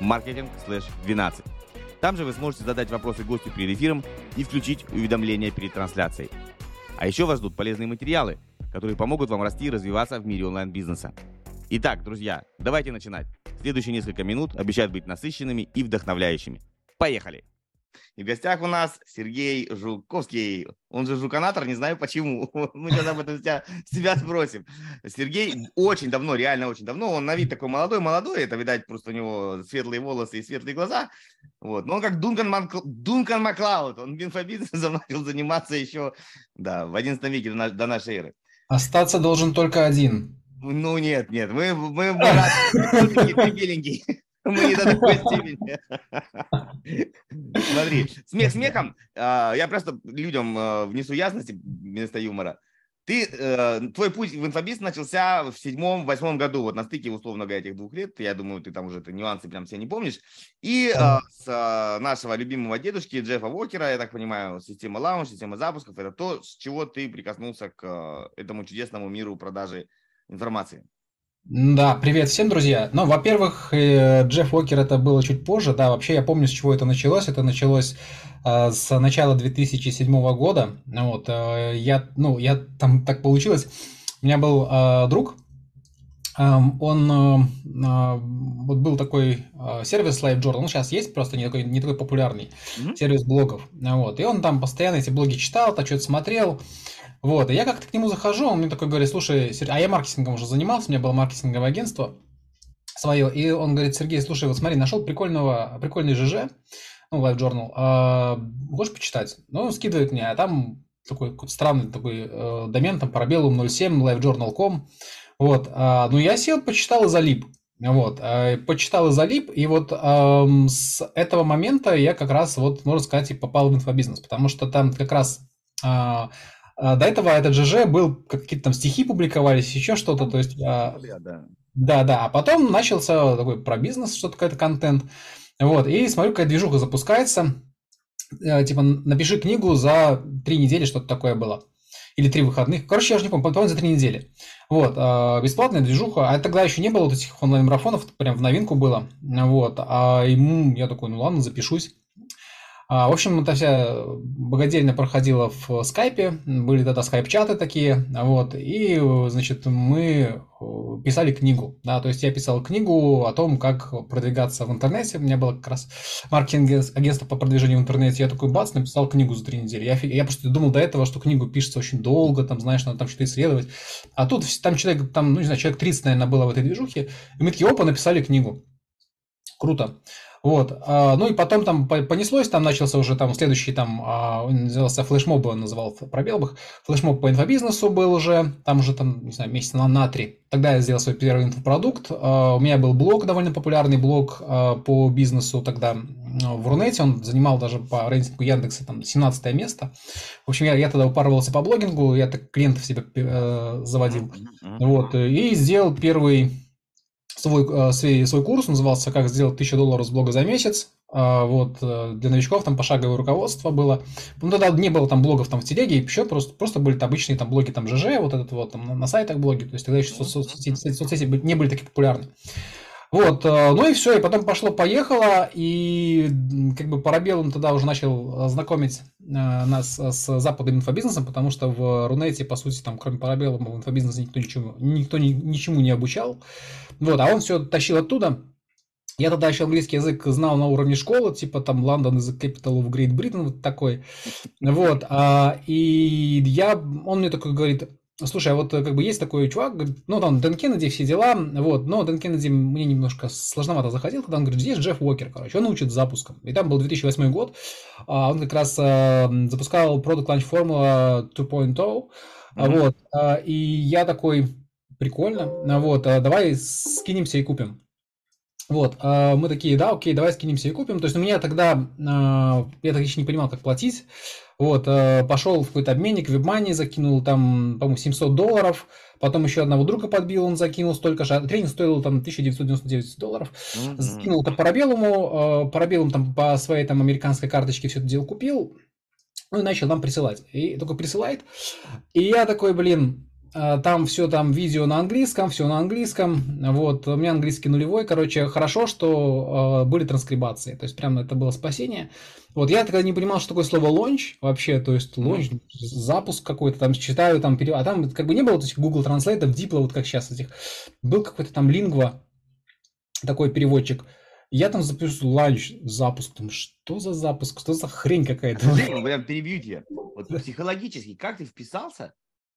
marketing/12. Там же вы сможете задать вопросы гостю перед эфиром и включить уведомления перед трансляцией. А еще вас ждут полезные материалы, которые помогут вам расти и развиваться в мире онлайн-бизнеса. Итак, друзья, давайте начинать. Следующие несколько минут обещают быть насыщенными и вдохновляющими. Поехали! И в гостях у нас Сергей Жуковский. Он же жуканатор, не знаю почему. Мы сейчас об этом себя, себя спросим. Сергей очень давно, реально очень давно, он на вид такой молодой-молодой, это, видать, просто у него светлые волосы и светлые глаза. Вот. Но он как Дункан, Манк... Дункан Маклауд, он инфобизнесом начал заниматься еще да, в 11 веке до, до нашей эры. Остаться должен только один. Ну нет, нет, мы, мы, мы беленький. Мы не до такой степени. Смотри, смех смехом. А, я просто людям а, внесу ясности вместо юмора. Ты, э, твой путь в инфобиз начался в седьмом-восьмом году, вот на стыке, условно говоря, этих двух лет. Я думаю, ты там уже это нюансы прям все не помнишь. И э, с нашего любимого дедушки Джеффа Уокера, я так понимаю, система лаунж, система запусков, это то, с чего ты прикоснулся к э, этому чудесному миру продажи информации. Да, привет всем, друзья. Ну, во-первых, э, Джефф Уокер это было чуть позже, да, вообще я помню, с чего это началось. Это началось э, с начала 2007 года. Вот, э, я, ну, я там так получилось. У меня был э, друг, э, он, вот был такой сервис Live Journal, он сейчас есть, просто не такой, не такой популярный, mm-hmm. сервис блогов. Вот, и он там постоянно эти блоги читал, то что-то смотрел. Вот, и я как-то к нему захожу, он мне такой говорит, слушай, а я маркетингом уже занимался, у меня было маркетинговое агентство свое, и он говорит, Сергей, слушай, вот смотри, нашел прикольного, прикольный ЖЖ, ну, Live Journal, а, хочешь почитать? Ну, он скидывает мне, а там такой странный такой э, домен, там пробелум 07, livejournal.com, вот, а, ну, я сел, почитал и залип, вот, почитал и залип, и вот э, с этого момента я как раз, вот, можно сказать, и попал в инфобизнес, потому что там как раз а, до этого этот ЖЖ был, какие-то там стихи публиковались, еще что-то, то есть... А, да. да, да, а потом начался такой про бизнес, что-то какой-то контент, вот, и смотрю, какая движуха запускается, э, типа, напиши книгу за три недели, что-то такое было, или три выходных, короче, я уже не помню, по-моему, за три недели, вот, а, бесплатная движуха, а тогда еще не было вот этих онлайн-марафонов, прям в новинку было, вот, а ему, я такой, ну ладно, запишусь, а, в общем, это вся богодельно проходила в скайпе, были тогда скайп-чаты такие, вот, и, значит, мы э, писали книгу, да, то есть я писал книгу о том, как продвигаться в интернете, у меня было как раз маркетинг-агентство по продвижению в интернете, я такой бац, написал книгу за три недели, я, я просто думал до этого, что книгу пишется очень долго, там, знаешь, надо там что-то исследовать, а тут там человек, там, ну, не знаю, человек 30, наверное, было в этой движухе, и мы такие, опа, написали книгу, круто. Вот. А, ну и потом там понеслось, там начался уже там следующий там, а, он назывался флешмоб, он называл пробелбах. Флешмоб по инфобизнесу был уже, там уже там, не знаю, месяца на, на три. Тогда я сделал свой первый инфопродукт. А, у меня был блог, довольно популярный блог по бизнесу тогда в Рунете. Он занимал даже по рейтингу Яндекса там 17 место. В общем, я, я тогда упарывался по блогингу, я так клиентов себе э, заводил. Вот. И сделал первый свой, э, свой, свой курс, назывался «Как сделать 1000 долларов с блога за месяц». А, вот, э, для новичков там пошаговое руководство было. Ну, тогда не было там блогов там в телеге, еще просто, просто были там обычные там блоги там ЖЖ, вот этот вот там на, на сайтах блоги, то есть тогда еще соцсети, соцсети не были такие популярны. Вот, э, ну и все, и потом пошло-поехало, и как бы Парабеллум тогда уже начал знакомить нас с западным инфобизнесом, потому что в Рунете, по сути, там, кроме Парабеллума, в инфобизнесе никто, ничему, никто ни, ничему не обучал. Вот, а он все тащил оттуда. Я тогда еще английский язык знал на уровне школы, типа там London is the capital of Great Britain, вот такой. Вот, а, и я, он мне такой говорит, Слушай, а вот э, как бы есть такой чувак, ну там Дэн Кеннеди, все дела, вот, но Дэн Кеннеди мне немножко сложновато заходил, когда он говорит, здесь Джефф Уокер, короче, он учит запуском. И там был 2008 год, а он как раз э, запускал Product Launch Formula 2.0, mm-hmm. вот, а, и я такой, прикольно, вот, а давай скинемся и купим. Вот, э, мы такие, да, окей, давай скинемся и купим. То есть у меня тогда, э, я так еще не понимал, как платить. Вот, пошел в какой-то обменник, в WebMoney, закинул там, по-моему, 700 долларов. Потом еще одного друга подбил, он закинул столько же. А тренинг стоил там 1999 долларов. Mm-hmm. Закинул это по Парабеллуму, Парабеллум там по своей там американской карточке все это дело купил. Ну и начал нам присылать. И только присылает. И я такой, блин, а, там все там видео на английском, все на английском. Вот, у меня английский нулевой. Короче, хорошо, что э, были транскрибации. То есть, прям это было спасение. Вот, я тогда не понимал, что такое слово launch вообще. То есть, launch, запуск какой-то там, читаю там, перевод. А там как бы не было вот этих Google Translate, Diplo, вот как сейчас этих. Был какой-то там лингва, такой переводчик. Я там запишу ланч, запуск, там, что за запуск, что за хрень какая-то. Скажи, прям перебью тебя. Вот психологически, как ты вписался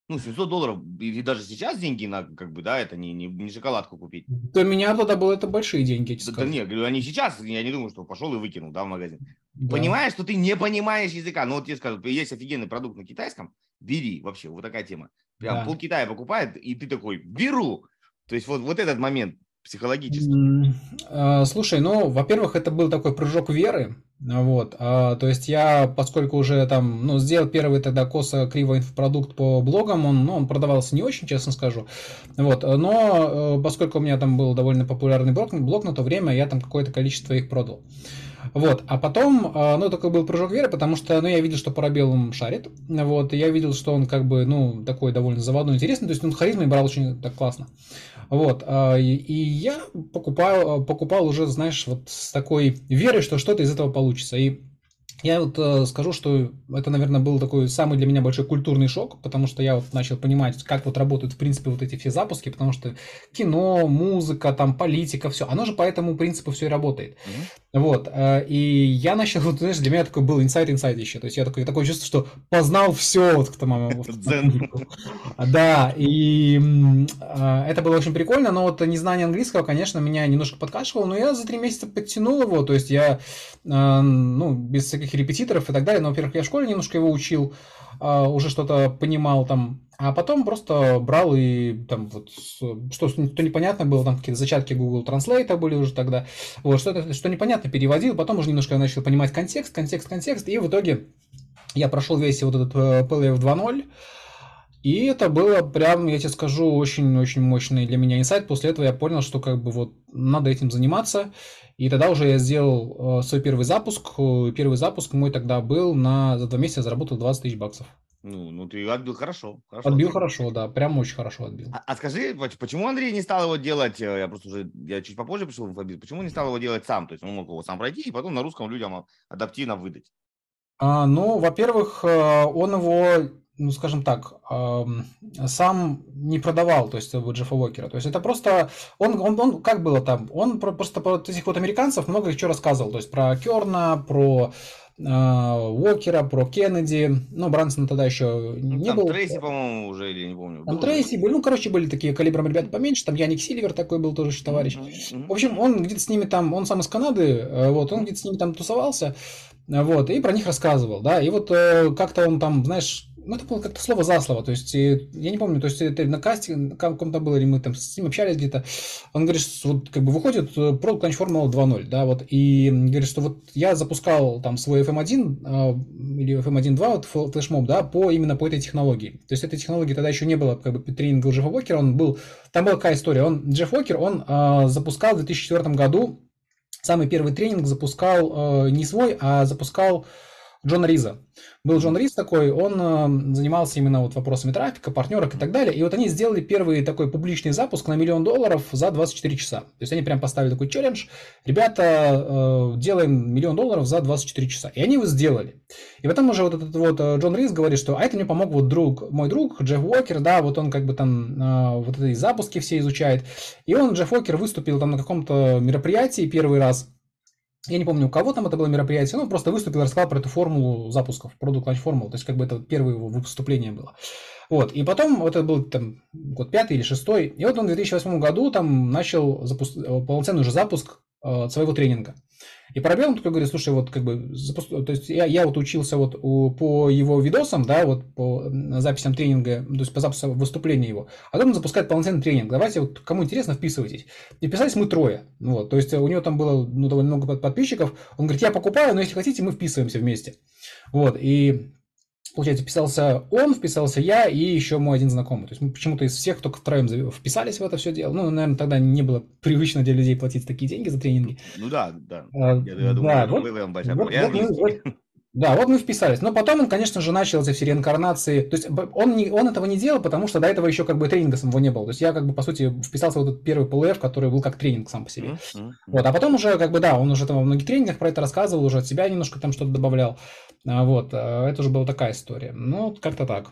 ну, 700 долларов, и даже сейчас деньги на, как бы, да, это не, не, не шоколадку купить. Для меня тогда было это большие деньги, я да, да нет, они сейчас, я не думаю, что пошел и выкинул, да, в магазин. Да. Понимаешь, что ты не понимаешь языка, ну, вот тебе скажут, есть офигенный продукт на китайском, бери, вообще, вот такая тема. Прям да. пол Китая покупает, и ты такой, беру. То есть вот, вот этот момент, психологически? А, слушай, ну, во-первых, это был такой прыжок веры, вот, а, то есть я, поскольку уже там, ну, сделал первый тогда косо криво инфопродукт по блогам, он, ну, он продавался не очень, честно скажу, вот, но э, поскольку у меня там был довольно популярный блог, блог на то время, я там какое-то количество их продал. Вот, а потом, а, ну, такой был прыжок веры, потому что, ну, я видел, что Парабеллум шарит, вот, я видел, что он как бы, ну, такой довольно заводной, интересный, то есть он харизмой брал очень так классно. Вот, а, и я покупал, покупал уже, знаешь, вот с такой верой, что что-то из этого получится. И я вот э, скажу, что это, наверное, был такой самый для меня большой культурный шок, потому что я вот начал понимать, как вот работают, в принципе, вот эти все запуски, потому что кино, музыка, там, политика, все, оно же по этому принципу все и работает. Mm-hmm. Вот, э, и я начал, вот, знаешь, для меня такой был инсайт-инсайт еще, то есть я такой, такое чувство, что познал все вот к тому Да, и э, это было очень прикольно, но вот незнание английского, конечно, меня немножко подкашивало, но я за три месяца подтянул его, то есть я, э, ну, без всяких репетиторов и так далее. Но, во-первых, я в школе немножко его учил, а, уже что-то понимал там, а потом просто брал и там вот что, что непонятно было, там какие-то зачатки Google Translate были уже тогда, вот что-то, что непонятно переводил, потом уже немножко начал понимать контекст, контекст, контекст, и в итоге я прошел весь вот этот э, PLF 2.0, и это было прям, я тебе скажу, очень-очень мощный для меня инсайт. После этого я понял, что как бы вот надо этим заниматься. И тогда уже я сделал э, свой первый запуск. Э, первый запуск мой тогда был на за два месяца заработал 20 тысяч баксов. Ну, ну ты отбил хорошо. хорошо отбил хорошо, да, прям очень хорошо отбил. А, а скажи, почему Андрей не стал его делать, э, я просто уже, я чуть попозже пришел в инфобиз, почему не стал его делать сам? То есть он мог его сам пройти и потом на русском людям адаптивно выдать. А, ну, во-первых, он его ну, скажем так, сам не продавал, то есть Джеффа Уокера. То есть это просто, он, он, он как было там, он просто про этих вот американцев много чего рассказывал, то есть про Керна, про э, Уокера, про Кеннеди, ну, Брансона тогда еще ну, не там было. Трейси, по-моему, уже, или не помню. Там Трейси были, ну, короче, были такие калибром ребята поменьше, там Яник Сильвер такой был тоже товарищ. Mm-hmm. В общем, он где-то с ними там, он сам из Канады, э, вот, он где-то с ними там тусовался, вот, и про них рассказывал, да, и вот э, как-то он там, знаешь, ну, это было как-то слово за слово, то есть, я не помню, то есть, это на касте, на каком-то было, или мы там с ним общались где-то, он говорит, что вот, как бы, выходит Product Launch Formula 2.0, да, вот, и говорит, что вот я запускал там свой FM1 э, или FM1.2, вот, флешмоб, да, по, именно по этой технологии, то есть, этой технологии тогда еще не было, как бы, тренинга Джеффа Уокера, он был, там была какая история, он, Джефф Уокер, он э, запускал в 2004 году, самый первый тренинг запускал э, не свой, а запускал Джона Риза. Был Джон Риз такой, он э, занимался именно вот вопросами трафика, партнерок и так далее. И вот они сделали первый такой публичный запуск на миллион долларов за 24 часа. То есть они прям поставили такой челлендж. Ребята, э, делаем миллион долларов за 24 часа. И они его сделали. И потом уже вот этот вот э, Джон Риз говорит, что а это мне помог вот друг, мой друг Джефф Уокер, да, вот он как бы там вот эти запуски все изучает. И он, Джефф Уокер, выступил там на каком-то мероприятии первый раз я не помню, у кого там это было мероприятие, но просто выступил и рассказал про эту формулу запусков, Product Launch Formula, то есть как бы это первое его выступление было. Вот, и потом, вот это был там год пятый или шестой, и вот он в 2008 году там начал запуск... полноценный уже запуск э, своего тренинга. И Парабел он такой говорит, слушай, вот как бы, то есть я, я вот учился вот у, по его видосам, да, вот по записям тренинга, то есть по записям выступления его, а потом он запускает полноценный тренинг. Давайте, вот кому интересно, вписывайтесь. И писались мы трое, вот, то есть у него там было ну, довольно много подписчиков, он говорит, я покупаю, но если хотите, мы вписываемся вместе. Вот, и получается, вписался он, вписался я и еще мой один знакомый. То есть мы почему-то из всех только втроем вписались в это все дело. Ну, наверное, тогда не было привычно для людей платить такие деньги за тренинги. Ну да, да. А, я, я думаю, да, вот, вот, большая вот, вот, да, вот мы вписались. Но потом он, конечно же, начал эти все реинкарнации. То есть он, не, он этого не делал, потому что до этого еще как бы тренинга самого не было. То есть я как бы, по сути, вписался в этот первый PLF, который был как тренинг сам по себе. Mm-hmm. Вот, а потом уже, как бы, да, он уже там во многих тренингах про это рассказывал, уже от себя немножко там что-то добавлял. А, вот, а, это уже была такая история. Ну, как-то так.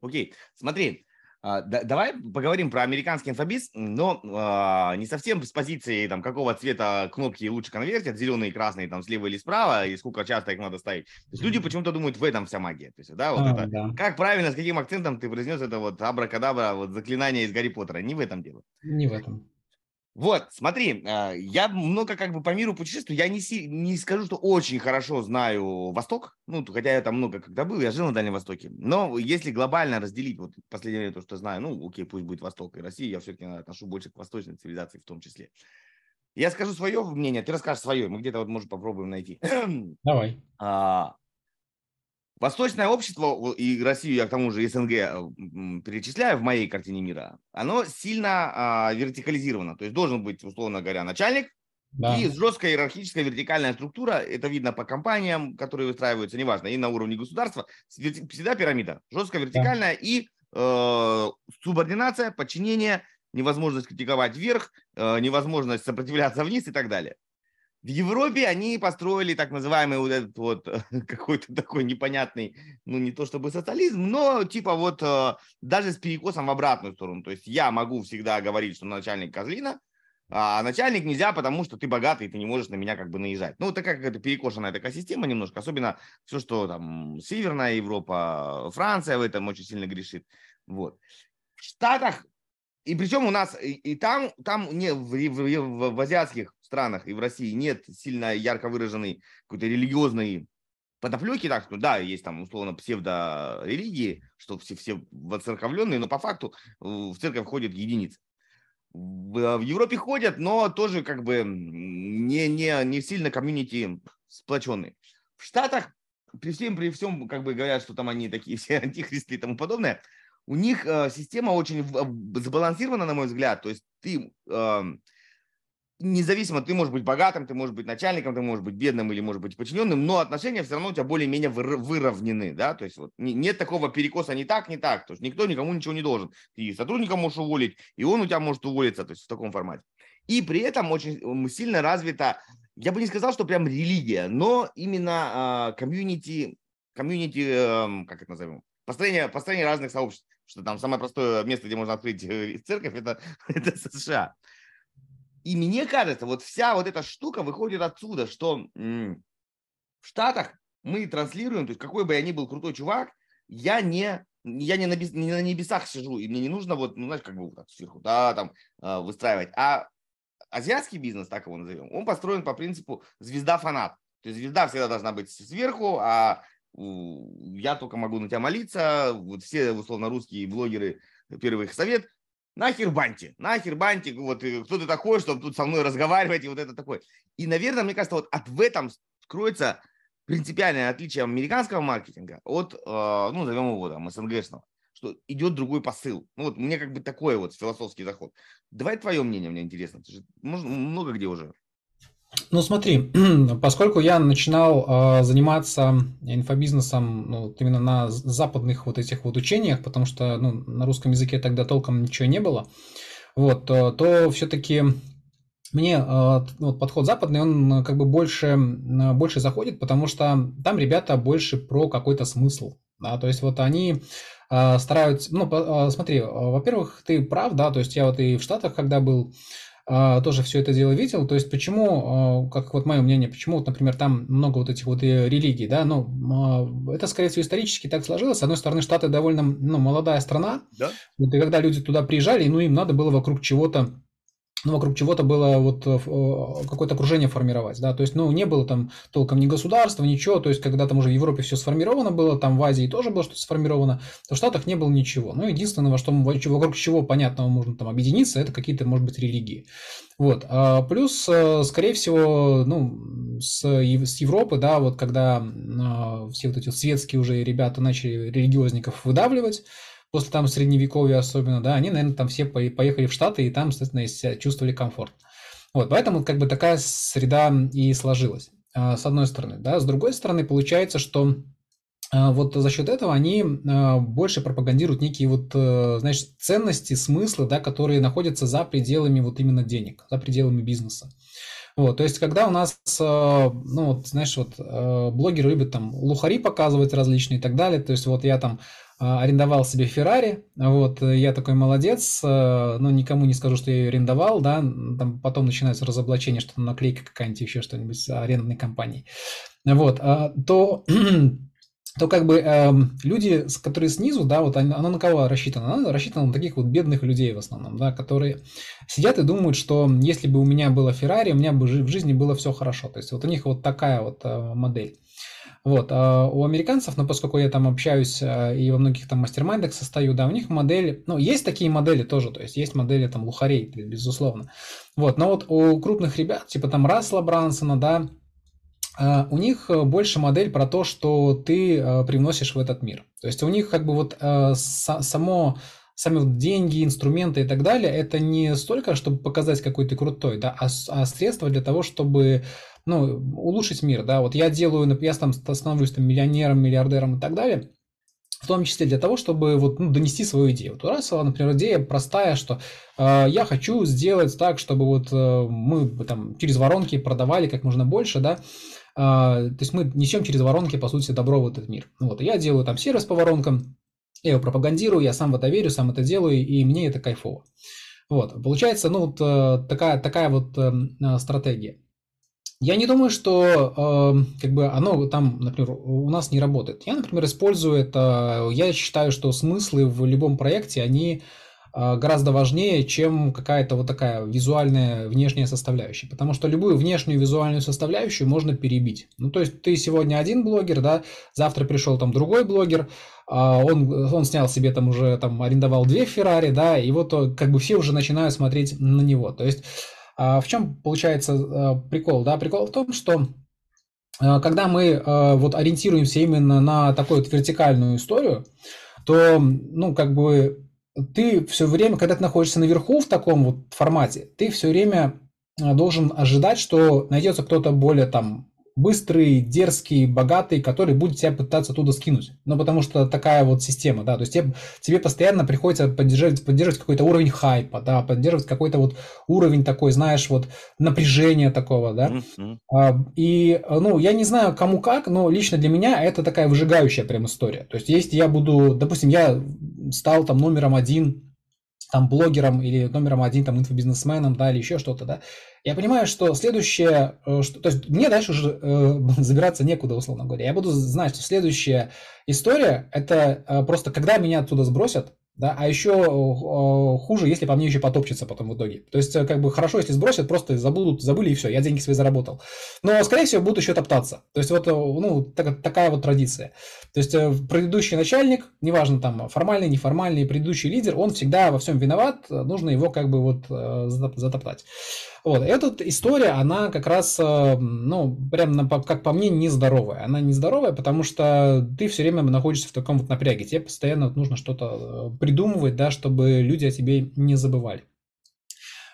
Окей, okay. смотри, а, давай поговорим про американский инфобиз, но не совсем с позиции там, какого цвета кнопки лучше конвертят, зеленые, красные, там слева или справа, и сколько часто их надо ставить. То есть люди почему-то думают, в этом вся магия. То есть, да, вот а, это, да. Как правильно, с каким акцентом ты произнес это вот абракадабра, вот заклинание из Гарри Поттера. Не в этом дело. Не в этом. Вот, смотри, а, я много как бы по миру путешествую, я не, не скажу, что очень хорошо знаю Восток, ну, хотя я там много когда был, я жил на Дальнем Востоке, но если глобально разделить, вот последнее время то, что знаю, ну, окей, пусть будет Восток и Россия, я все-таки отношу больше к восточной цивилизации в том числе. Я скажу свое мнение, ты расскажешь свое, мы где-то вот, может, попробуем найти. Давай. А, Восточное общество, и Россию я к тому же СНГ э, перечисляю в моей картине мира, оно сильно а, вертикализировано. То есть должен быть, условно говоря, начальник, да. и жесткая иерархическая вертикальная структура, это видно по компаниям, которые выстраиваются, неважно, и на уровне государства, всегда пирамида, жесткая вертикальная да. и э, субординация, подчинение, невозможность критиковать вверх, э, невозможность сопротивляться вниз и так далее. В Европе они построили так называемый вот этот вот какой-то такой непонятный, ну не то чтобы социализм, но типа вот э, даже с перекосом в обратную сторону. То есть я могу всегда говорить, что начальник козлина, а начальник нельзя, потому что ты богатый, ты не можешь на меня как бы наезжать. Ну, так как это перекошенная такая система немножко, особенно все, что там Северная Европа, Франция в этом очень сильно грешит. Вот. В Штатах и причем у нас и, и там, там не в, в, в, в азиатских странах и в России нет сильно ярко выраженной какой-то религиозной подоплеки, так что да, есть там условно псевдорелигии, что все, все воцерковленные, но по факту в церковь ходят единицы. В, в Европе ходят, но тоже как бы не, не, не сильно комьюнити сплоченные. В Штатах при всем, при всем, как бы говорят, что там они такие все антихристы и тому подобное, у них э, система очень в, сбалансирована, на мой взгляд. То есть ты э, независимо, ты можешь быть богатым, ты можешь быть начальником, ты можешь быть бедным или можешь быть подчиненным, но отношения все равно у тебя более-менее выровнены, да, то есть вот нет такого перекоса не так, не так, то есть никто никому ничего не должен. Ты сотрудника можешь уволить, и он у тебя может уволиться, то есть в таком формате. И при этом очень сильно развита, я бы не сказал, что прям религия, но именно э, комьюнити, комьюнити, э, как это назовем, построение, построение разных сообществ что там самое простое место, где можно открыть э, церковь, это, это США. И мне кажется, вот вся вот эта штука выходит отсюда, что в Штатах мы транслируем, то есть какой бы я ни был крутой чувак, я не, я не на, не на небесах сижу, и мне не нужно вот, ну, знаешь, как бы вот так сверху, да, там, э, выстраивать. А азиатский бизнес, так его назовем, он построен по принципу звезда-фанат. То есть звезда всегда должна быть сверху, а я только могу на тебя молиться, вот все, условно, русские блогеры, первый их совет, нахер баньте, нахер баньте, вот кто ты такой, чтобы тут со мной разговаривать, и вот это такое. И, наверное, мне кажется, вот от в этом кроется принципиальное отличие американского маркетинга от, э, ну, назовем его там, СНГшного, что идет другой посыл. Ну, вот мне как бы такой вот философский заход. Давай твое мнение, мне интересно. Ты же, может, много где уже ну, смотри, поскольку я начинал э, заниматься инфобизнесом ну, вот именно на западных вот этих вот учениях, потому что ну, на русском языке тогда толком ничего не было, вот, то, то все-таки мне э, вот подход западный, он как бы больше, больше заходит, потому что там ребята больше про какой-то смысл. Да, то есть вот они э, стараются, ну, э, смотри, во-первых, ты прав, да, то есть я вот и в Штатах, когда был, тоже все это дело видел. То есть почему, а, как вот мое мнение, почему, вот, например, там много вот этих вот э, религий, да, ну, а, это, скорее всего, исторически так сложилось. С одной стороны, Штаты довольно, ну, молодая страна. Да. Вот, и когда люди туда приезжали, ну, им надо было вокруг чего-то ну, вокруг чего-то было вот э, э, какое-то окружение формировать, да, то есть, ну, не было там толком ни государства, ничего, то есть, когда там уже в Европе все сформировано было, там в Азии тоже было что-то сформировано, то в Штатах не было ничего. Ну, единственное, во что, вокруг чего понятного можно там объединиться, это какие-то, может быть, религии. Вот. А плюс, э, скорее всего, ну, с, с Европы, да, вот когда все вот эти светские уже ребята начали религиозников выдавливать, после там средневековья особенно, да, они, наверное, там все поехали в Штаты и там, соответственно, чувствовали комфорт. Вот, поэтому как бы такая среда и сложилась, а, с одной стороны, да, с другой стороны, получается, что а, вот за счет этого они а, больше пропагандируют некие вот, э, знаешь, ценности, смыслы, да, которые находятся за пределами вот именно денег, за пределами бизнеса. Вот, то есть, когда у нас, ну, вот, знаешь, вот блогеры любят там лухари показывать различные и так далее, то есть, вот я там арендовал себе Феррари, вот, э, я такой молодец, э, но никому не скажу, что я ее арендовал, да, там потом начинается разоблачение, что там наклейка какая-нибудь, еще что-нибудь с арендной компанией, вот, а, то то как бы э, люди, которые снизу, да, вот она, она на кого рассчитана? Она рассчитана на таких вот бедных людей в основном, да, которые сидят и думают, что если бы у меня было Феррари, у меня бы в жизни было все хорошо. То есть вот у них вот такая вот э, модель. Вот. А у американцев, ну, поскольку я там общаюсь а, и во многих там мастер-майндах состою, да, у них модель, ну, есть такие модели тоже, то есть есть модели там лухарей, безусловно. Вот, но вот у крупных ребят, типа там Рассела Брансона, да, а, у них больше модель про то, что ты а, привносишь в этот мир. То есть у них как бы вот само сами вот деньги, инструменты и так далее, это не столько, чтобы показать, какой ты крутой, да, а, а средство для того, чтобы ну, улучшить мир, да, вот я делаю, я там становлюсь там миллионером, миллиардером и так далее, в том числе для того, чтобы вот, ну, донести свою идею. Вот у Рассела, например, идея простая, что э, я хочу сделать так, чтобы вот э, мы там через воронки продавали как можно больше, да, э, то есть мы несем через воронки, по сути, добро в этот мир. Вот, я делаю там сервис по воронкам, я его пропагандирую, я сам в это верю, сам это делаю, и мне это кайфово. Вот, получается, ну, вот э, такая, такая вот э, стратегия. Я не думаю, что э, как бы оно там, например, у нас не работает. Я, например, использую это. Я считаю, что смыслы в любом проекте они э, гораздо важнее, чем какая-то вот такая визуальная внешняя составляющая. Потому что любую внешнюю визуальную составляющую можно перебить. Ну, то есть ты сегодня один блогер, да, завтра пришел там другой блогер, а он, он снял себе там уже там арендовал две Феррари, да, и вот э, как бы все уже начинают смотреть на него. То есть в чем получается э, прикол? Да, прикол в том, что э, когда мы э, вот ориентируемся именно на такую вот вертикальную историю, то, ну, как бы ты все время, когда ты находишься наверху в таком вот формате, ты все время должен ожидать, что найдется кто-то более там быстрый, дерзкий, богатый, который будет тебя пытаться оттуда скинуть. Ну, потому что такая вот система, да, то есть тебе, тебе постоянно приходится поддерживать, поддерживать какой-то уровень хайпа, да, поддерживать какой-то вот уровень такой, знаешь, вот напряжения такого, да. Mm-hmm. И, ну, я не знаю, кому как, но лично для меня это такая выжигающая прям история. То есть, если я буду, допустим, я стал там номером один там блогером или номером один там инфобизнесменом, да, или еще что-то, да, я понимаю, что следующее, э, что, то есть мне дальше уже э, забираться некуда, условно говоря. Я буду знать, что следующая история, это э, просто когда меня оттуда сбросят, да, а еще э, хуже, если по мне еще потопчется потом в итоге. То есть, э, как бы хорошо, если сбросят, просто забудут, забыли и все, я деньги свои заработал. Но, скорее всего, будут еще топтаться. То есть, вот, э, ну, так, такая вот традиция. То есть, предыдущий начальник, неважно там, формальный, неформальный, предыдущий лидер, он всегда во всем виноват, нужно его как бы вот затоптать. Вот, эта история, она как раз, ну, прям, как по мне, нездоровая. Она нездоровая, потому что ты все время находишься в таком вот напряге. Тебе постоянно нужно что-то придумывать, да, чтобы люди о тебе не забывали.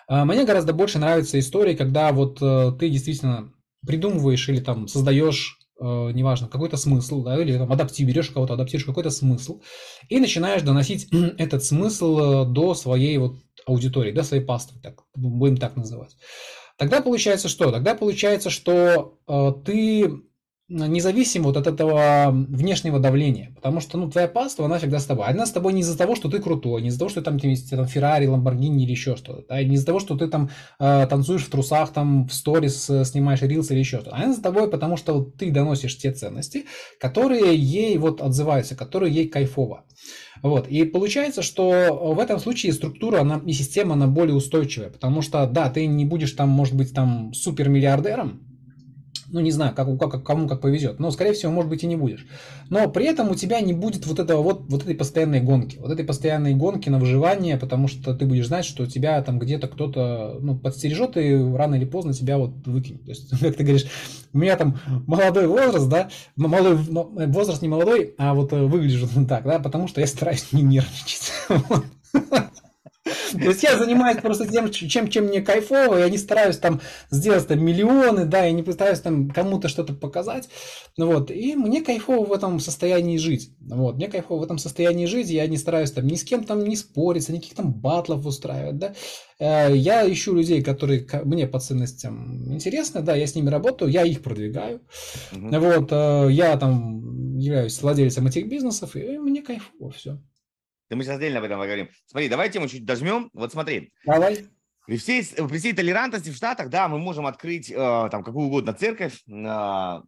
А, мне гораздо больше нравятся истории, когда вот э, ты действительно придумываешь или там создаешь э, неважно, какой-то смысл, да, или там адаптив, берешь кого-то, адаптируешь какой-то смысл, и начинаешь доносить этот смысл э, до своей вот аудитории, до своей паствы, так, будем так называть. Тогда получается что? Тогда получается, что э, ты независимо вот от этого внешнего давления. Потому что, ну, твоя паства, она всегда с тобой. Она с тобой не из-за того, что ты крутой, не из-за того, что там, там, там Феррари, Ламборгини или еще что-то. Да? Не из-за того, что ты там э, танцуешь в трусах, там в сторис э, снимаешь рилс или еще что-то. Она с тобой, потому что вот, ты доносишь те ценности, которые ей вот отзываются, которые ей кайфово. Вот. И получается, что в этом случае структура она, и система она более устойчивая, потому что, да, ты не будешь там, может быть, там супермиллиардером, ну, не знаю, как, как, кому как повезет, но, скорее всего, может быть, и не будешь. Но при этом у тебя не будет вот этого вот, вот этой постоянной гонки, вот этой постоянной гонки на выживание, потому что ты будешь знать, что тебя там где-то кто-то, ну, подстережет и рано или поздно тебя вот выкинет. То есть, как ты говоришь, у меня там молодой возраст, да, молодой возраст не молодой, а вот э, выгляжу так, да, потому что я стараюсь не нервничать. То есть я занимаюсь просто тем, чем, чем мне кайфово, я не стараюсь там сделать там миллионы, да, я не пытаюсь там кому-то что-то показать, вот, и мне кайфово в этом состоянии жить, вот, мне кайфово в этом состоянии жить, я не стараюсь там ни с кем там не спориться, никаких там батлов устраивать, да, э, я ищу людей, которые мне по ценностям интересны, да, я с ними работаю, я их продвигаю, mm вот, э, я там являюсь владельцем этих бизнесов, и мне кайфово, все. Да мы сейчас отдельно об этом поговорим. Смотри, давай тему чуть дожмем. Вот смотри. Давай. При всей, при всей толерантности в Штатах, да, мы можем открыть э, там какую угодно церковь. Э,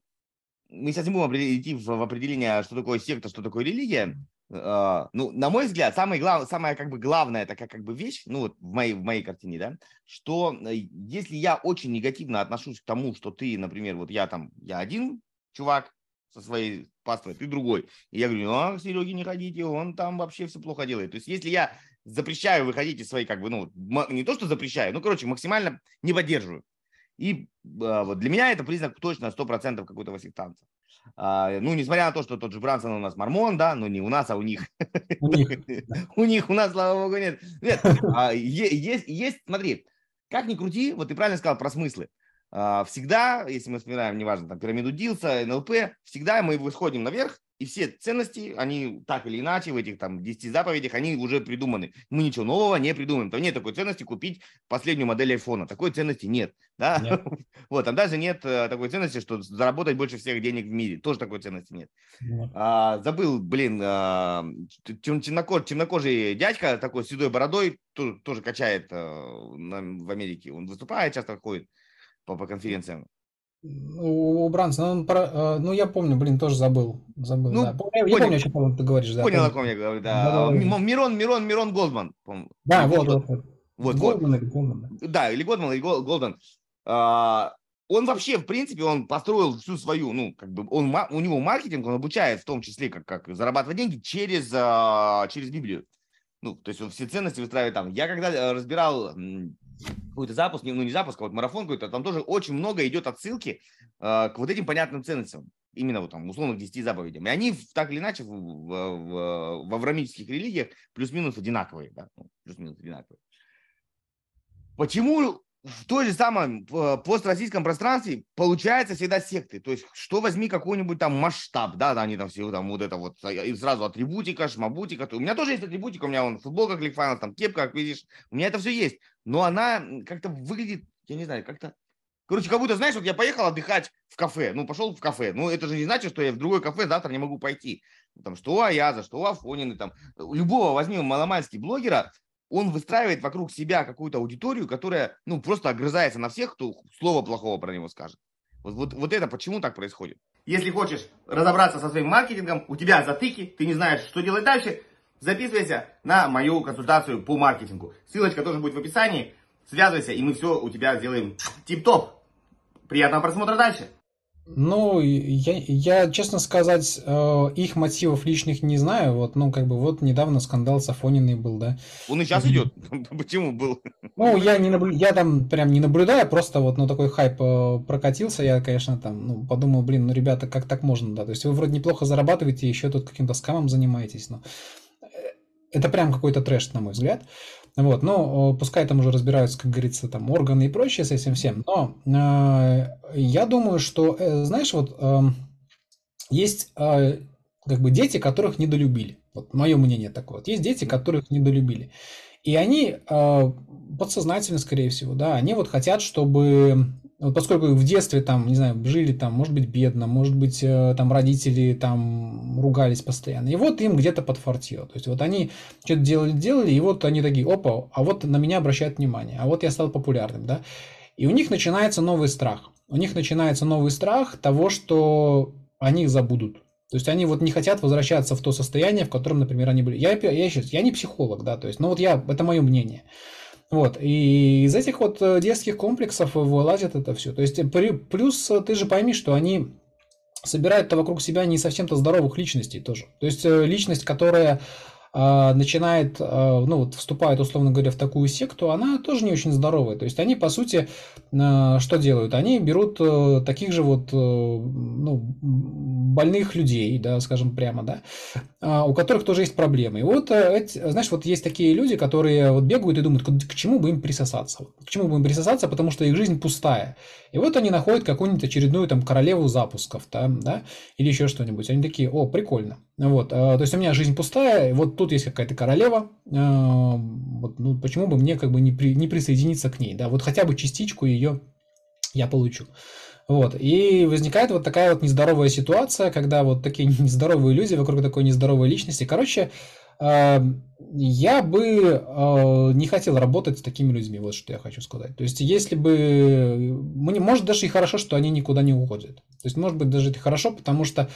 мы сейчас не будем идти в, в определение, что такое секта, что такое религия. Э, ну, на мой взгляд, самое, глав, самое как бы главное такая как бы вещь, ну вот в моей, в моей картине, да, что э, если я очень негативно отношусь к тому, что ты, например, вот я там, я один чувак, со своей паствой, ты другой. И я говорю, а, Сереге не ходите, он там вообще все плохо делает. То есть если я запрещаю выходить из своей, как бы, ну, не то, что запрещаю, ну, короче, максимально не поддерживаю. И а, вот для меня это признак точно 100% какой-то сектанца. А, ну, несмотря на то, что тот же Брансон у нас мормон, да, но не у нас, а у них. У них, у них, у нас, слава богу, нет. Нет, а, есть, есть, смотри, как ни крути, вот ты правильно сказал про смыслы. А, всегда, если мы вспоминаем, неважно, там, пирамиду Дилса, НЛП, всегда мы выходим наверх, и все ценности, они так или иначе в этих там 10 заповедях, они уже придуманы. Мы ничего нового не придумаем. Там нет такой ценности купить последнюю модель айфона. Такой ценности нет. Да? нет. Вот, там даже нет э, такой ценности, что заработать больше всех денег в мире. Тоже такой ценности нет. нет. А, забыл, блин, а, темнокож, темнокожий дядька такой с седой бородой, тоже, тоже качает а, в Америке. Он выступает, часто ходит по, по конференциям? У, у Бранса, ну, про, э, ну, я помню, блин, тоже забыл. забыл ну, да. Я понял, помню, о чем ты говоришь. Да, понял, помню. о ком я говорю, да. да, да, да. Мирон, Мирон, Мирон Голдман. Да, вот, вот, вот. вот, Голдман вот. или Голдман. Да, или Голдман, или Голдман. А, он вообще, в принципе, он построил всю свою, ну, как бы, он, у него маркетинг, он обучает в том числе, как, как зарабатывать деньги через, а, через Библию. Ну, то есть он все ценности выстраивает там. Я когда э, разбирал какой-то запуск, ну не запуск, а вот марафон какой-то, там тоже очень много идет отсылки э, к вот этим понятным ценностям, именно вот там условно к 10 заповедям. И они так или иначе в, в, в, в аврамических религиях плюс-минус одинаковые, да, ну, плюс-минус одинаковые. Почему в той же самом построссийском пространстве получается всегда секты. То есть, что возьми какой-нибудь там масштаб, да, они там все там вот это вот, а, и сразу атрибутика, шмабутика. У меня тоже есть атрибутика, у меня вон футболка кликфайлов, там кепка, как видишь, у меня это все есть. Но она как-то выглядит, я не знаю, как-то Короче, как будто, знаешь, вот я поехал отдыхать в кафе, ну, пошел в кафе. Ну, это же не значит, что я в другое кафе завтра не могу пойти. Там, что Аяза, что Афонины, там, любого возьми маломальский блогера, он выстраивает вокруг себя какую-то аудиторию, которая, ну, просто огрызается на всех, кто слово плохого про него скажет. Вот, вот, вот это почему так происходит? Если хочешь разобраться со своим маркетингом, у тебя затыки, ты не знаешь, что делать дальше, записывайся на мою консультацию по маркетингу. Ссылочка тоже будет в описании. Связывайся, и мы все у тебя сделаем тип-топ. Приятного просмотра дальше. Ну, я, я, честно сказать, э, их мотивов личных не знаю. Вот, ну, как бы, вот недавно скандал с Афониной был, да. Он и сейчас идет. Почему был? Ну, я не наблю... я там прям не наблюдаю, просто вот, ну, такой хайп э, прокатился. Я, конечно, там, ну, подумал, блин, ну, ребята, как так можно, да? То есть вы вроде неплохо зарабатываете, еще тут каким-то скамом занимаетесь, но э, это прям какой-то трэш, на мой взгляд. Вот, ну, пускай там уже разбираются, как говорится, там органы и прочее с этим всем, но э, я думаю, что, э, знаешь, вот э, есть э, как бы дети, которых недолюбили. Вот мое мнение такое. Вот есть дети, которых недолюбили. И они э, подсознательно, скорее всего, да, они вот хотят, чтобы вот поскольку в детстве там, не знаю, жили там, может быть, бедно, может быть, э, там родители там ругались постоянно. И вот им где-то подфартило. То есть вот они что-то делали, делали, и вот они такие, опа, а вот на меня обращают внимание, а вот я стал популярным, да. И у них начинается новый страх. У них начинается новый страх того, что они их забудут. То есть они вот не хотят возвращаться в то состояние, в котором, например, они были. Я, я, сейчас, я не психолог, да, то есть, но вот я, это мое мнение. Вот, и из этих вот э, детских комплексов вылазит это все. То есть, плюс э, ты же пойми, что они собирают-то вокруг себя не совсем-то здоровых личностей тоже. То есть, э, личность, которая начинает, а, ну вот вступает, условно говоря, в такую секту, она тоже не очень здоровая. То есть они, по сути, а, что делают? Они берут э, таких же вот э, ну, больных людей, да, скажем прямо, да, у которых тоже есть проблемы. И вот, э, знаешь, вот есть такие люди, которые вот бегают и думают, к чему бы им присосаться? К чему бы им присосаться, потому что их жизнь пустая. И вот они находят какую-нибудь очередную там королеву запусков, там, да, или еще что-нибудь. Они такие, о, прикольно. Вот, то есть у меня жизнь пустая, вот тут есть какая-то королева, вот, ну, почему бы мне как бы не, при, не присоединиться к ней, да, вот хотя бы частичку ее я получу. Вот. И возникает вот такая вот нездоровая ситуация, когда вот такие нездоровые люди вокруг такой нездоровой личности. Короче, я бы не хотел работать с такими людьми, вот что я хочу сказать. То есть, если бы... Может, даже и хорошо, что они никуда не уходят. То есть, может быть, даже это хорошо, потому что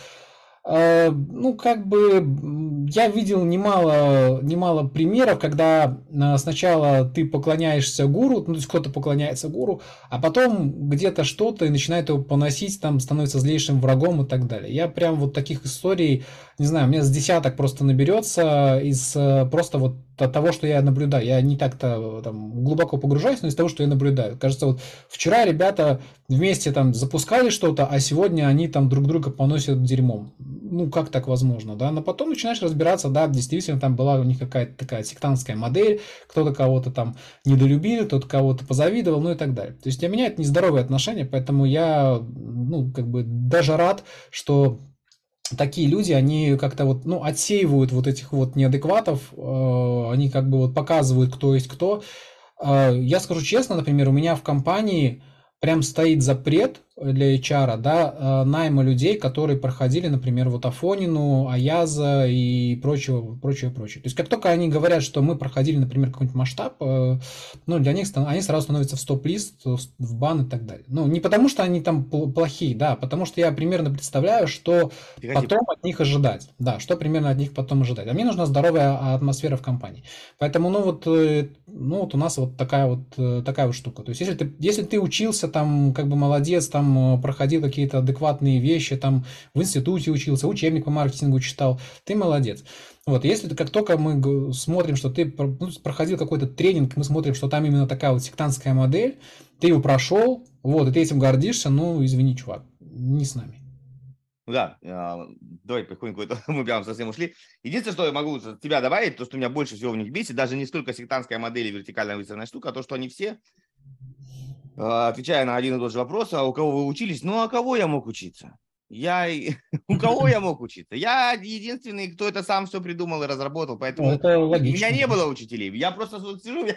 ну, как бы я видел немало, немало примеров, когда э, сначала ты поклоняешься гуру, ну, то есть кто-то поклоняется гуру, а потом где-то что-то и начинает его поносить, там становится злейшим врагом и так далее. Я прям вот таких историй, не знаю, у меня с десяток просто наберется из э, просто вот от того, что я наблюдаю. Я не так-то там глубоко погружаюсь, но из того, что я наблюдаю. Кажется, вот вчера ребята вместе там запускали что-то, а сегодня они там друг друга поносят дерьмом ну, как так возможно, да, но потом начинаешь разбираться, да, действительно, там была у них какая-то такая сектантская модель, кто-то кого-то там недолюбил, кто-то кого-то позавидовал, ну и так далее. То есть для меня это нездоровые отношения, поэтому я, ну, как бы даже рад, что такие люди, они как-то вот, ну, отсеивают вот этих вот неадекватов, э, они как бы вот показывают, кто есть кто. Э, я скажу честно, например, у меня в компании прям стоит запрет для HR, да, э, найма людей, которые проходили, например, вот Афонину, Аяза и прочего, прочее, прочее. То есть, как только они говорят, что мы проходили, например, какой-нибудь масштаб, э, ну, для них они сразу становятся в стоп-лист, в бан и так далее. Ну, не потому, что они там плохие, да, а потому что я примерно представляю, что потом от них ожидать. Да, что примерно от них потом ожидать. А мне нужна здоровая атмосфера в компании. Поэтому, ну, вот, э, ну, вот у нас вот такая вот, такая вот штука. То есть, если ты, если ты учился там, как бы молодец, там, там э, проходил какие-то адекватные вещи, там в институте учился, учебник по маркетингу читал, ты молодец. Вот, если как только мы смотрим, что ты ну, проходил какой-то тренинг, мы смотрим, что там именно такая вот сектантская модель, ты его прошел, вот, и ты этим гордишься, ну, извини, чувак, не с нами. Ну да, а, давай потихоньку, мы прям совсем ушли. Единственное, что я могу тебя добавить, то, что меня больше всего в них бесит, даже не столько сектантская модель и вертикальная выстроенная штука, а то, что они все отвечая на один и тот же вопрос, а у кого вы учились? Ну, а кого я мог учиться? Я... У кого я мог учиться? Я единственный, кто это сам все придумал и разработал, поэтому это у меня не было учителей. Я просто вот сижу,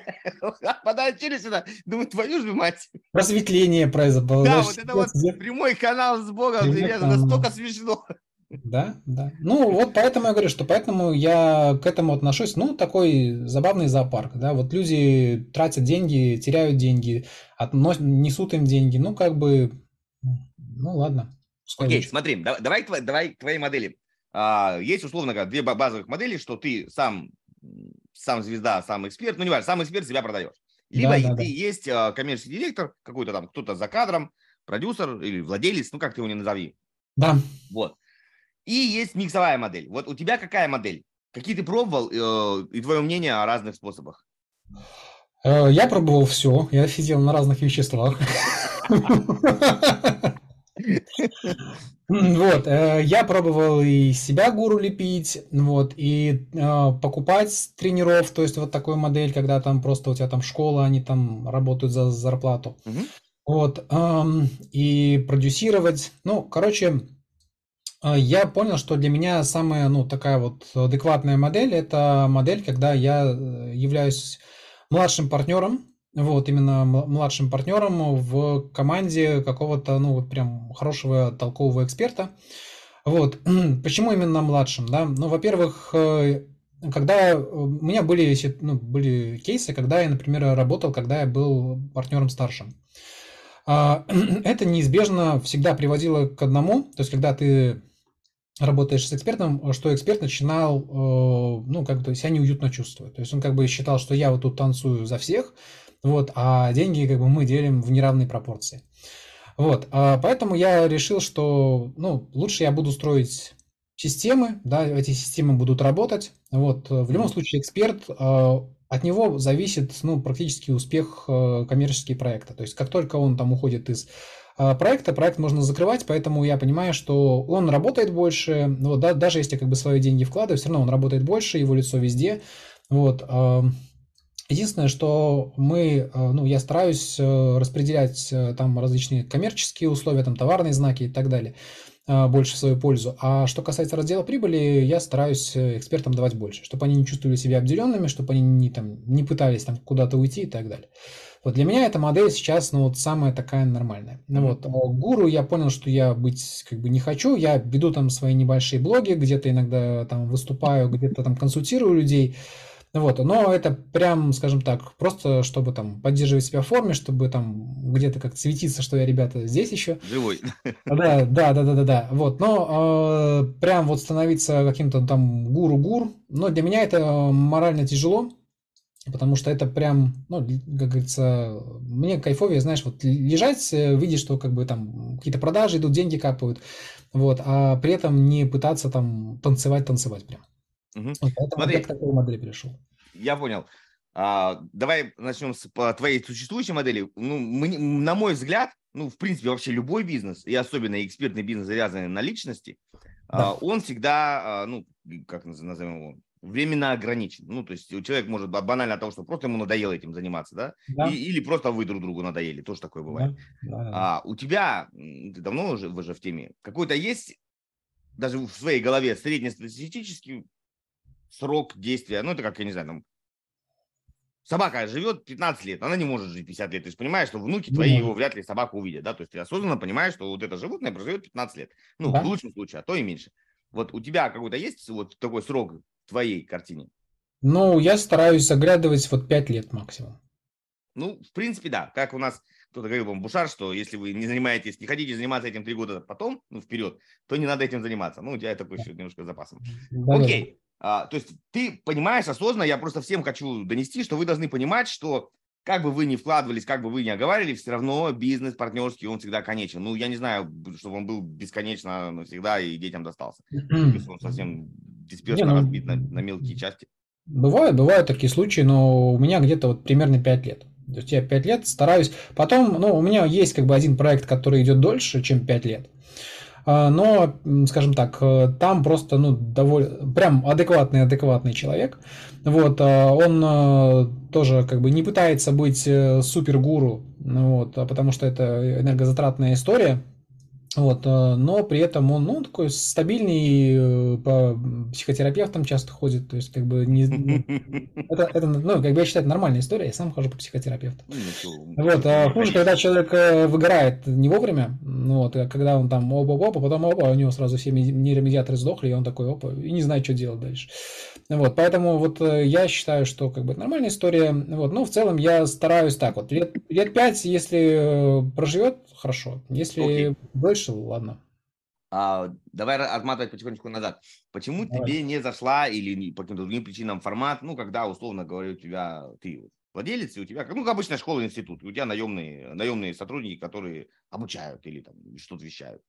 подачили сюда, думаю, твою же мать. Просветление произошло. Да, вот это вот прямой канал с Богом, это настолько смешно. Да, да. Ну, вот поэтому я говорю, что поэтому я к этому отношусь, ну, такой забавный зоопарк, да, вот люди тратят деньги, теряют деньги, относ... несут им деньги, ну, как бы, ну, ладно. Окей, okay, смотри, давай, давай к твоей модели. А, есть, условно говоря, две базовых модели, что ты сам, сам звезда, сам эксперт, ну, не важно, сам эксперт себя продаешь. Либо да, да, ты да. есть а, коммерческий директор, какой-то там, кто-то за кадром, продюсер или владелец, ну, как ты его не назови. Да. Вот. И есть миксовая модель. Вот у тебя какая модель? Какие ты пробовал э, и твое мнение о разных способах? Э, я пробовал все. Я сидел на разных веществах. Вот, э, я пробовал и себя гуру лепить, вот, и э, покупать тренеров, то есть вот такую модель, когда там просто у тебя там школа, они там работают за зарплату. Вот, эм, и продюсировать. Ну, короче, я понял, что для меня самая, ну, такая вот адекватная модель– это модель, когда я э, являюсь младшим партнером, вот, именно младшим партнером в команде какого-то, ну, вот прям хорошего толкового эксперта. Вот, почему именно младшим, да? Ну, во-первых, э, когда у меня были, ну, были кейсы, когда я, например, работал, когда я был партнером старшим. А, это неизбежно всегда приводило к одному, то есть когда ты работаешь с экспертом, что эксперт начинал, э, ну, как бы себя неуютно чувствовать. То есть он как бы считал, что я вот тут танцую за всех, вот, а деньги как бы мы делим в неравной пропорции. Вот, а поэтому я решил, что, ну, лучше я буду строить системы, да, эти системы будут работать. Вот, в любом случае эксперт, э, от него зависит, ну, практически успех э, коммерческого проекта. То есть как только он там уходит из проекта, проект можно закрывать, поэтому я понимаю, что он работает больше, вот, да, даже если как бы свои деньги вкладываю, все равно он работает больше, его лицо везде, вот. А, единственное, что мы, а, ну, я стараюсь э, распределять э, там различные коммерческие условия, там товарные знаки и так далее больше в свою пользу. А что касается раздела прибыли, я стараюсь э, экспертам давать больше, чтобы они не чувствовали себя обделенными, чтобы они не, там, не пытались там куда-то уйти и так далее. Вот для меня эта модель сейчас, ну, вот самая такая нормальная. Ну, вот. А гуру я понял, что я быть как бы не хочу. Я веду там свои небольшие блоги, где-то иногда там выступаю, где-то там консультирую людей. Вот, но это прям, скажем так, просто чтобы там поддерживать себя в форме, чтобы там где-то как светиться, что я, ребята, здесь еще. Живой. Да, да, да, да, да, да. Вот, но э, прям вот становиться каким-то там гуру-гур, но для меня это морально тяжело, Потому что это прям, ну, как говорится, мне кайфовее, знаешь, вот лежать, э, видеть, что как бы там какие-то продажи идут, деньги капают, вот, а при этом не пытаться там танцевать, танцевать прям. Угу. Вот поэтому Смотри, я к такой модели перешел. Я понял. А, давай начнем с по твоей существующей модели. Ну, мы, на мой взгляд, ну, в принципе, вообще любой бизнес, и особенно экспертный бизнес, завязанный на личности, да. а, он всегда, а, ну, как назовем его, временно ограничен. Ну, то есть человек может банально от того, что просто ему надоело этим заниматься, да? да. И, или просто вы друг другу надоели, тоже такое бывает. Да. Да, да. А у тебя, ты давно уже, вы же в теме, какой-то есть даже в своей голове среднестатистический срок действия, ну, это как, я не знаю, там, собака живет 15 лет, она не может жить 50 лет. То есть понимаешь, что внуки твои его вряд ли собаку увидят, да? То есть ты осознанно понимаешь, что вот это животное проживет 15 лет. Ну, да. в лучшем случае, а то и меньше. Вот у тебя какой-то есть вот такой срок твоей картине? Ну, я стараюсь заглядывать вот 5 лет максимум. Ну, в принципе, да. Как у нас кто-то говорил вам, Бушар, что если вы не занимаетесь, не хотите заниматься этим три года потом, ну, вперед, то не надо этим заниматься. Ну, у тебя такой еще немножко запасом. Да, Окей. А, то есть ты понимаешь осознанно, я просто всем хочу донести, что вы должны понимать, что как бы вы ни вкладывались, как бы вы ни оговаривали, все равно бизнес партнерский, он всегда конечен. Ну, я не знаю, чтобы он был бесконечно навсегда и детям достался. Если он совсем дисперсно не, ну, разбит на, на мелкие части. Бывают, бывают такие случаи, но у меня где-то вот примерно 5 лет. То есть я 5 лет стараюсь. Потом, ну, у меня есть как бы один проект, который идет дольше, чем 5 лет. А, но, скажем так, э, там просто, ну, довольно, прям адекватный, адекватный человек. Вот, а, он э, тоже как бы не пытается быть э, супер гуру, вот, а потому что это энергозатратная история. Вот, э, но при этом он, ну, такой стабильный, э, по психотерапевтам часто ходит, то есть, как бы, не, ну, это, это, ну, как бы я считаю, это нормальная история, я сам хожу по психотерапевту. Ну, вот, а хуже, когда человек э, выгорает не вовремя, ну, вот, а когда он там опа-опа, потом опа, у него сразу все нейромедиаторы сдохли, и он такой опа, и не знает, что делать дальше. Вот, поэтому вот я считаю, что, как бы, нормальная история, вот, но в целом я стараюсь так вот, лет, лет пять, если проживет, хорошо, если okay. больше ладно. А, давай отматывать потихонечку назад. Почему давай. тебе не зашла или по каким-то другим причинам формат, ну, когда, условно говоря, у тебя, ты владелец, и у тебя, ну, как обычная школа, институт, у тебя наемные, наемные сотрудники, которые обучают или там что-то вещают?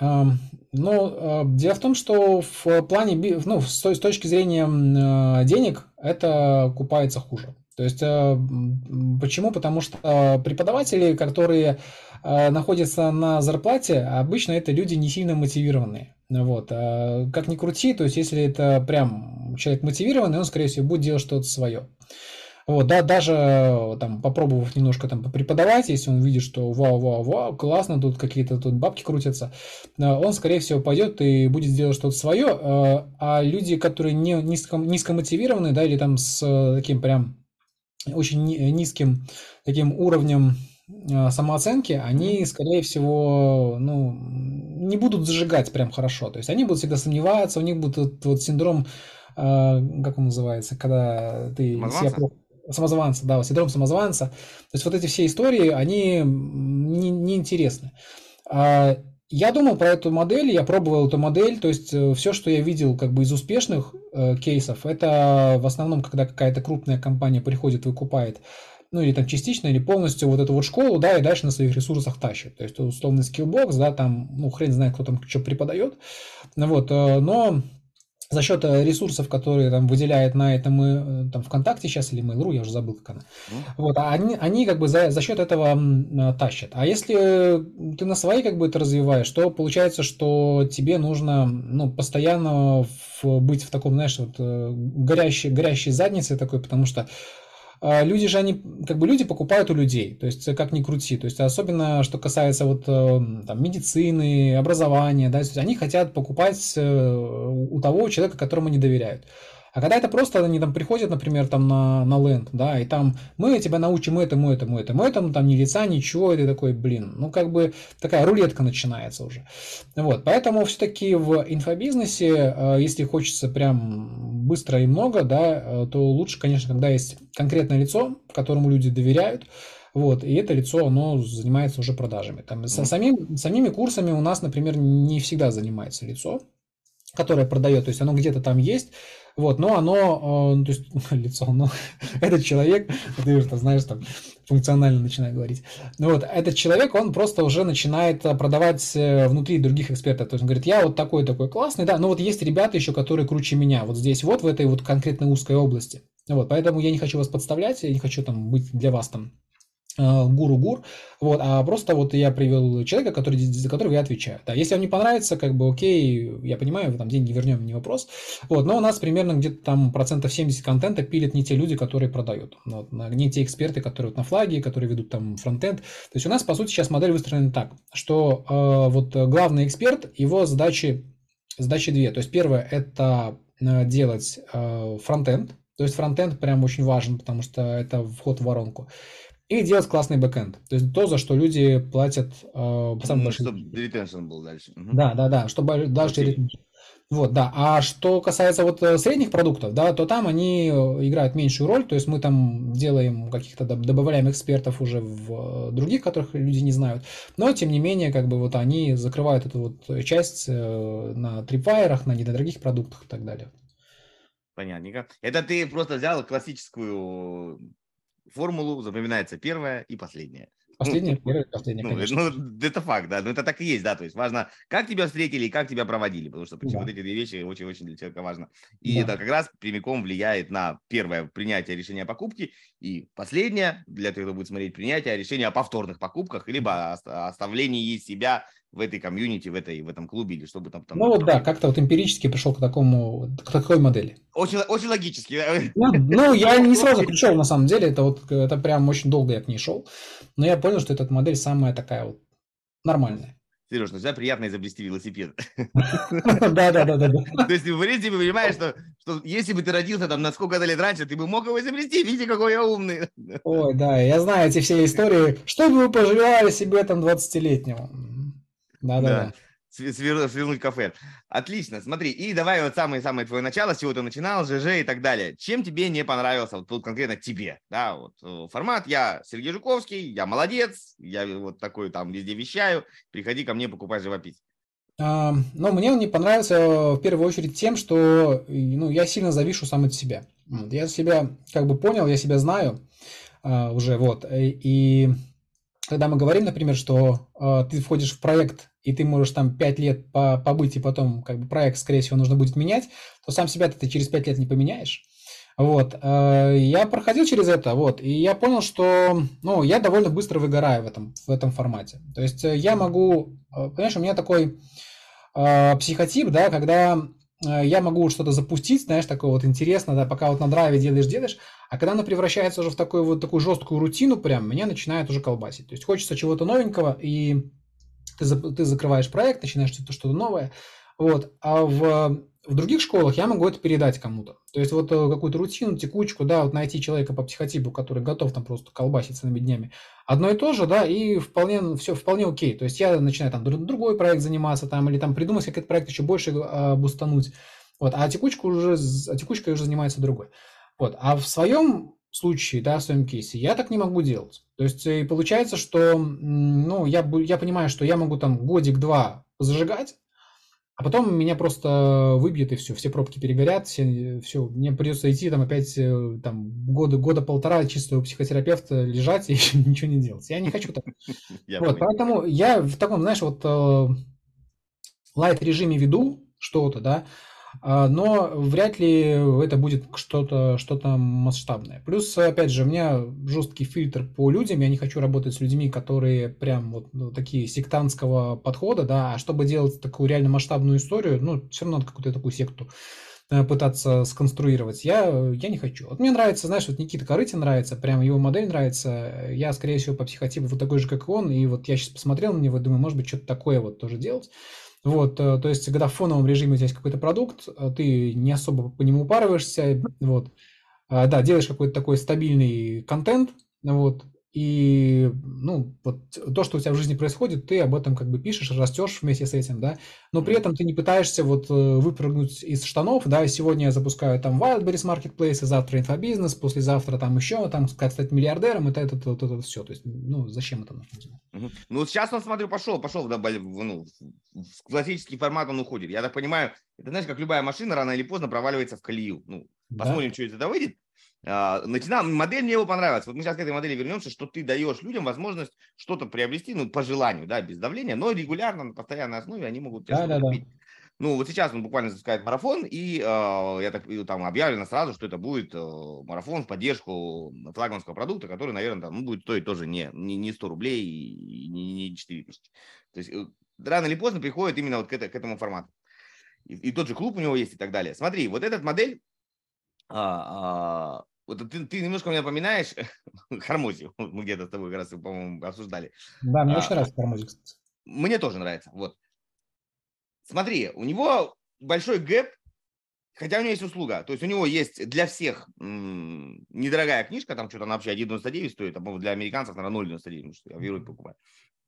Ну, uh, дело в том, что в плане, ну, с, точки зрения uh, денег, это купается хуже. То есть, uh, почему? Потому что преподаватели, которые а, находятся на зарплате, обычно это люди не сильно мотивированные. Вот. А как ни крути, то есть если это прям человек мотивированный, он, скорее всего, будет делать что-то свое. Вот, да, даже там попробовав немножко там преподавать, если он видит, что вау, вау, вау, классно, тут какие-то тут бабки крутятся, а, он, скорее всего, пойдет и будет делать что-то свое, а люди, которые не низко, низко мотивированы, да, или там с таким прям очень низким таким уровнем самооценки, они, скорее всего, ну, не будут зажигать прям хорошо. То есть они будут всегда сомневаться, у них будет вот, вот синдром, э, как он называется, когда ты себя плохо... Самозванца, да, синдром самозванца. То есть вот эти все истории, они. Не, не я думал про эту модель, я пробовал эту модель, то есть э, все, что я видел как бы из успешных э, кейсов, это в основном, когда какая-то крупная компания приходит, выкупает, ну или там частично, или полностью вот эту вот школу, да, и дальше на своих ресурсах тащит. То есть условный Skillbox, да, там, ну хрен знает, кто там что преподает, вот, э, но за счет э, ресурсов, которые там выделяет на этом э, там ВКонтакте сейчас или Mail.ru, я уже забыл, как она. Mm. Вот, а они, они как бы за, за счет этого э, тащат. А если ты на своей как бы это развиваешь, то получается, что тебе нужно ну, постоянно в, быть в таком, знаешь, вот горящей, горящей заднице такой, потому что люди же, они, как бы люди покупают у людей, то есть как ни крути, то есть особенно, что касается вот э, там, медицины, образования, да, то есть они хотят покупать э, у того человека, которому они доверяют. А когда это просто они там приходят, например, там на, на ленд, да, и там мы тебя научим этому, этому, этому, этому, там ни лица, ничего, и ты такой, блин, ну как бы такая рулетка начинается уже. Вот, поэтому все-таки в инфобизнесе, э, если хочется прям быстро и много, да, э, то лучше, конечно, когда есть конкретное лицо, которому люди доверяют, вот, и это лицо, оно занимается уже продажами. Там, mm-hmm. самим, самими курсами у нас, например, не всегда занимается лицо, которое продает, то есть оно где-то там есть, вот, но оно, э, то есть лицо, ну, этот человек, ты уже знаешь, там, функционально начинаю говорить. Ну вот, этот человек, он просто уже начинает э, продавать э, внутри других экспертов. То есть он говорит, я вот такой-такой классный, да, но вот есть ребята еще, которые круче меня, вот здесь вот, в этой вот конкретной узкой области. Вот, поэтому я не хочу вас подставлять, я не хочу там быть для вас там Э, гуру-гур, вот, а просто вот я привел человека, который, за которого я отвечаю. Да, если вам не понравится, как бы окей, я понимаю, там деньги вернем, не вопрос. Вот, но у нас примерно где-то там процентов 70 контента пилят не те люди, которые продают. Вот, не те эксперты, которые вот на флаге, которые ведут там фронтенд. То есть у нас, по сути, сейчас модель выстроена так, что э, вот главный эксперт, его задачи, задачи две. То есть первое – это э, делать э, фронтенд, то есть фронтенд прям очень важен, потому что это вход в воронку и делать классный бэкэнд. То есть то, за что люди платят э, самый большой... Чтобы ретеншн был дальше. Угу. Да, да, да, чтобы дальше ретеншн. Вот, да. А что касается вот э, средних продуктов, да, то там они э, играют меньшую роль, то есть мы там делаем каких-то, добавляем экспертов уже в э, других, которых люди не знают, но тем не менее, как бы вот они закрывают эту вот часть на трипвайерах, на недорогих продуктах и так далее. Понятненько. Это ты просто взял классическую формулу запоминается первая и последняя. Последняя, ну, первая, последняя, ну, ну, это факт, да, но это так и есть, да, то есть важно, как тебя встретили и как тебя проводили, потому что почему да. вот эти две вещи очень-очень для человека важно. И да. это как раз прямиком влияет на первое принятие решения о покупке и последнее, для тех, кто будет смотреть, принятие решения о повторных покупках, либо оставлении себя в этой комьюнити, в, этой, в этом клубе или чтобы там... там ну вот да, как-то вот эмпирически пришел к такому, к такой модели. Очень, очень логически. Ну, ну, я не сразу пришел, на самом деле, это вот, это прям очень долго я к ней шел, но я понял, что эта модель самая такая вот нормальная. Сереж, ну всегда приятно изобрести велосипед. Да, да, да, да. То есть, в принципе, понимаешь, что, что если бы ты родился там на сколько-то лет раньше, ты бы мог его изобрести. Видите, какой я умный. Ой, да, я знаю эти все истории. Что бы вы пожелали себе там 20-летнему? Да-да-да. Свернуть кафе. Отлично, смотри. И давай вот самое-самое твое начало, с чего ты начинал, ЖЖ и так далее. Чем тебе не понравился, вот тут конкретно тебе, да, вот э, формат, я Сергей Жуковский, я молодец, я вот такой там везде вещаю, приходи ко мне, покупай живопись. А, ну, мне он не понравился в первую очередь тем, что ну, я сильно завишу сам от себя. Я себя как бы понял, я себя знаю а, уже, вот, и когда мы говорим, например, что э, ты входишь в проект, и ты можешь там 5 лет по побыть, и потом как бы проект, скорее всего, нужно будет менять, то сам себя ты через 5 лет не поменяешь. Вот, э, я проходил через это, вот, и я понял, что, ну, я довольно быстро выгораю в этом, в этом формате. То есть э, я могу, э, понимаешь, у меня такой э, психотип, да, когда я могу что-то запустить, знаешь, такое вот интересно, да, пока вот на драйве делаешь, делаешь, а когда оно превращается уже в такую вот такую жесткую рутину, прям, меня начинает уже колбасить. То есть хочется чего-то новенького, и ты, ты закрываешь проект, начинаешь что-то что новое, вот, а в, в других школах я могу это передать кому-то. То есть вот э, какую-то рутину, текучку, да, вот найти человека по психотипу, который готов там просто колбаситься целыми днями. Одно и то же, да, и вполне, все вполне окей. То есть я начинаю там другой проект заниматься там, или там придумать как этот проект еще больше а, бустануть. Вот, а текучку уже, а текучкой уже занимается другой. Вот, а в своем случае, да, в своем кейсе, я так не могу делать. То есть и получается, что, ну, я, я понимаю, что я могу там годик-два зажигать, а потом меня просто выбьет и все, все пробки перегорят, все, все, мне придется идти там опять э, там года, года полтора чистого психотерапевта лежать и ничего не делать. Я не хочу так. Вот, поэтому я в таком, знаешь, вот э, лайт режиме веду что-то, да, но вряд ли это будет что-то что масштабное. Плюс, опять же, у меня жесткий фильтр по людям, я не хочу работать с людьми, которые прям вот ну, такие сектантского подхода, да, а чтобы делать такую реально масштабную историю, ну, все равно надо какую-то такую секту э, пытаться сконструировать. Я, я не хочу. Вот мне нравится, знаешь, вот Никита Корытин нравится, прям его модель нравится. Я, скорее всего, по психотипу вот такой же, как он, и вот я сейчас посмотрел на него, думаю, может быть, что-то такое вот тоже делать. Вот, э, то есть, когда в фоновом режиме у тебя есть какой-то продукт, э, ты не особо по нему упарываешься, вот, а, да, делаешь какой-то такой стабильный контент, вот, и, ну, вот то, что у тебя в жизни происходит, ты об этом как бы пишешь, растешь вместе с этим, да, но при этом ты не пытаешься вот э, выпрыгнуть из штанов, да, сегодня я запускаю там Wildberries Marketplace, завтра инфобизнес, послезавтра там еще, там, как стать миллиардером, это, это, это, это, это все, то есть, ну, зачем это нужно? Ну, сейчас он, смотрю, пошел, пошел, да, ну, в классический формат он уходит. Я так понимаю, это, знаешь, как любая машина рано или поздно проваливается в колею. Ну, посмотрим, да? что из этого выйдет. А, начинал, модель мне его понравилась. Вот мы сейчас к этой модели вернемся, что ты даешь людям возможность что-то приобрести, ну, по желанию, да, без давления, но регулярно, на постоянной основе они могут да, да, да. Ну, вот сейчас он буквально запускает марафон, и э, я так там объявлено сразу, что это будет э, марафон в поддержку флагманского продукта, который, наверное, там, ну, будет стоить тоже не, не, не 100 рублей и не, не 4 тысячи. То есть э, рано или поздно приходит именно вот к, это, к этому формату. И, и тот же клуб у него есть и так далее. Смотри, вот эта модель, а, а, вот ты, ты немножко меня напоминаешь Хармози. Мы где-то с тобой как раз, по-моему, обсуждали. Да, мне а, очень нравится Хармози, кстати. Мне тоже нравится. Вот. Смотри, у него большой гэп, хотя у него есть услуга. То есть у него есть для всех м- недорогая книжка, там что-то она вообще 1,99 стоит, а для американцев, наверное, 0,99, потому что я в Европе покупаю.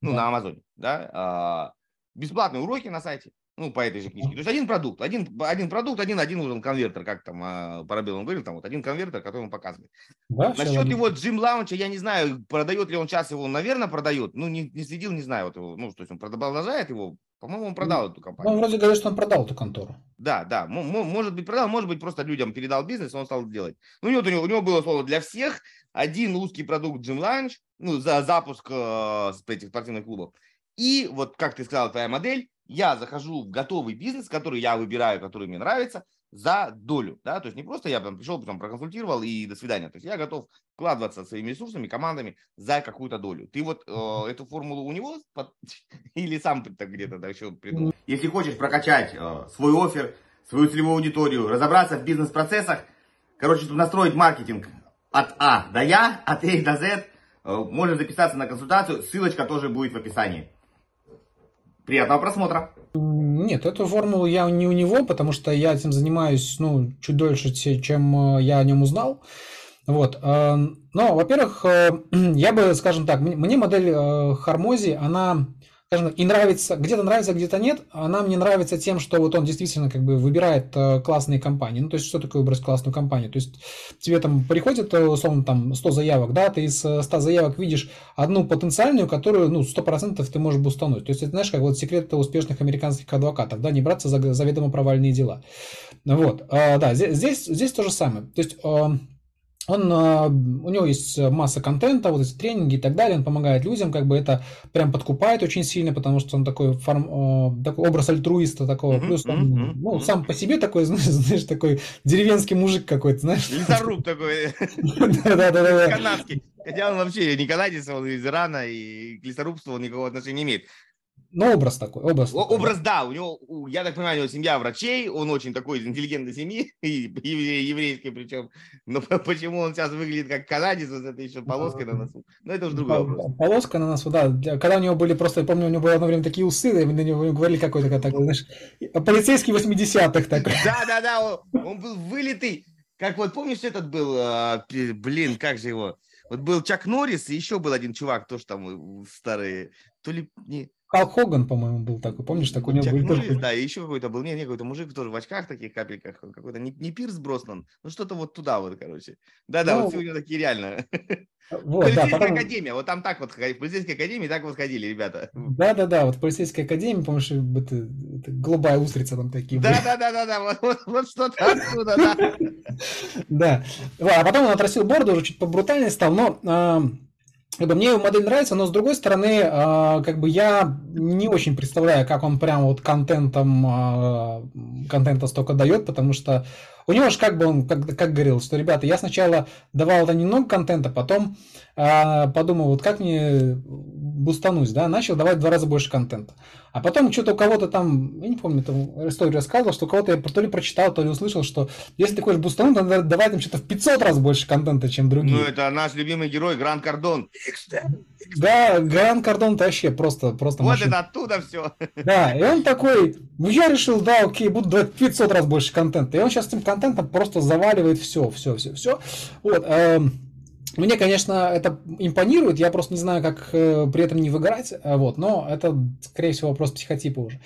Ну, да. на Амазоне, да. А, бесплатные уроки на сайте ну, по этой же книжке. То есть один продукт, один, один продукт, один, один нужен конвертер, как там а, Парабел он говорил, там вот один конвертер, который он показывает. Да, Насчет его Джим Лаунча, я не знаю, продает ли он сейчас его, наверное, продает, ну, не, не следил, не знаю, вот его, ну, то есть он продолжает его, по-моему, он продал ну, эту компанию. Ну, вроде говорит, что он продал эту контору. Да, да, может быть, продал, может быть, просто людям передал бизнес, он стал делать. Ну, вот у него, у него было слово для всех, один узкий продукт Джим Лаунч, ну, за запуск э, этих спортивных клубов. И вот, как ты сказал, твоя модель, я захожу в готовый бизнес, который я выбираю, который мне нравится, за долю, да, то есть не просто я там пришел, потом проконсультировал и до свидания, то есть я готов вкладываться своими ресурсами, командами за какую-то долю. Ты вот э, эту формулу у него под... или сам так где-то да, еще придумал? Если хочешь прокачать э, свой офер, свою целевую аудиторию, разобраться в бизнес-процессах, короче, чтобы настроить маркетинг от А до Я, от А до З, э, можно записаться на консультацию, ссылочка тоже будет в описании. Приятного просмотра. Нет, эту формулу я не у него, потому что я этим занимаюсь, ну, чуть дольше, чем э, я о нем узнал. Вот. Э, но, во-первых, э, я бы, скажем так, мне модель Хармози, она скажем, и нравится, где-то нравится, где-то нет. Она мне нравится тем, что вот он действительно как бы выбирает э, классные компании. Ну, то есть, что такое выбрать классную компанию? То есть, тебе там приходит, э, условно, там 100 заявок, да, ты из 100 э, заявок видишь одну потенциальную, которую, ну, 100% ты можешь бустануть. То есть, это, знаешь, как вот секрет успешных американских адвокатов, да, не браться за заведомо провальные дела. Вот, а, да, здесь, здесь то же самое. То есть, он, а, у него есть масса контента, вот эти тренинги и так далее, он помогает людям, как бы это прям подкупает очень сильно, потому что он такой, форм, а, такой образ альтруиста такого, uh-huh, плюс он, uh-huh, ну, uh-huh. сам по себе такой, знаешь, такой деревенский мужик какой-то, знаешь. Лесоруб такой. Да-да-да. Канадский. Хотя он вообще не канадец, он из Ирана, и к лесорубству он никакого отношения не имеет. Ну, образ такой, образ. О, такой. Образ, да, у него, я так понимаю, у него семья врачей, он очень такой из интеллигентной семьи, еврей, еврейской причем, но почему он сейчас выглядит как канадец, вот это еще полоской на носу, но это уже другой вопрос. Полоска на носу, да, когда у него были просто, я помню, у него было одно время такие усы, и на него говорили какой-то такой, знаешь, полицейский 80-х такой. Да-да-да, он был вылитый, как вот помнишь этот был, а, блин, как же его, вот был Чак Норрис, и еще был один чувак, тоже там старые, то ли не, Халк Хоган, по-моему, был такой, помнишь, такой у него был тоже... Да, и еще какой-то был, не, не, какой-то мужик тоже в очках таких капельках, какой-то, не, не Пирс Броснан, ну что-то вот туда вот, короче. Да-да, ну, вот сегодня такие реально. Вот, полицейская да, потом... академия, вот там так вот, в полицейской академии так вот ходили ребята. Да-да-да, вот в полицейской академии, помнишь, это, это голубая устрица там такие Да-да-да-да, вот, вот, вот что-то оттуда, да. Да, а потом он отрастил бороду, уже чуть побрутальнее стал, но как бы мне его модель нравится, но с другой стороны, э, как бы я не очень представляю, как он прям вот контентом, э, контента столько дает, потому что у него же как бы он, как, как говорил, что, ребята, я сначала давал это немного контента, потом э, подумал, вот как мне бустануть, да, начал давать в два раза больше контента. А потом что-то у кого-то там, я не помню, там историю рассказывал, что у кого-то я то ли прочитал, то ли услышал, что если ты хочешь бустануть, то надо давать им что-то в 500 раз больше контента, чем другие. Ну, это наш любимый герой Гранд Кардон. Да, Гранд Кардон это вообще просто, просто Вот машина. это оттуда все. Да, и он такой, ну я решил, да, окей, буду давать 500 раз больше контента. И он сейчас этим контентом просто заваливает все, все, все, все. Вот, эм, мне, конечно, это импонирует, я просто не знаю, как э, при этом не выгорать, э, вот, но это, скорее всего, вопрос психотипа уже.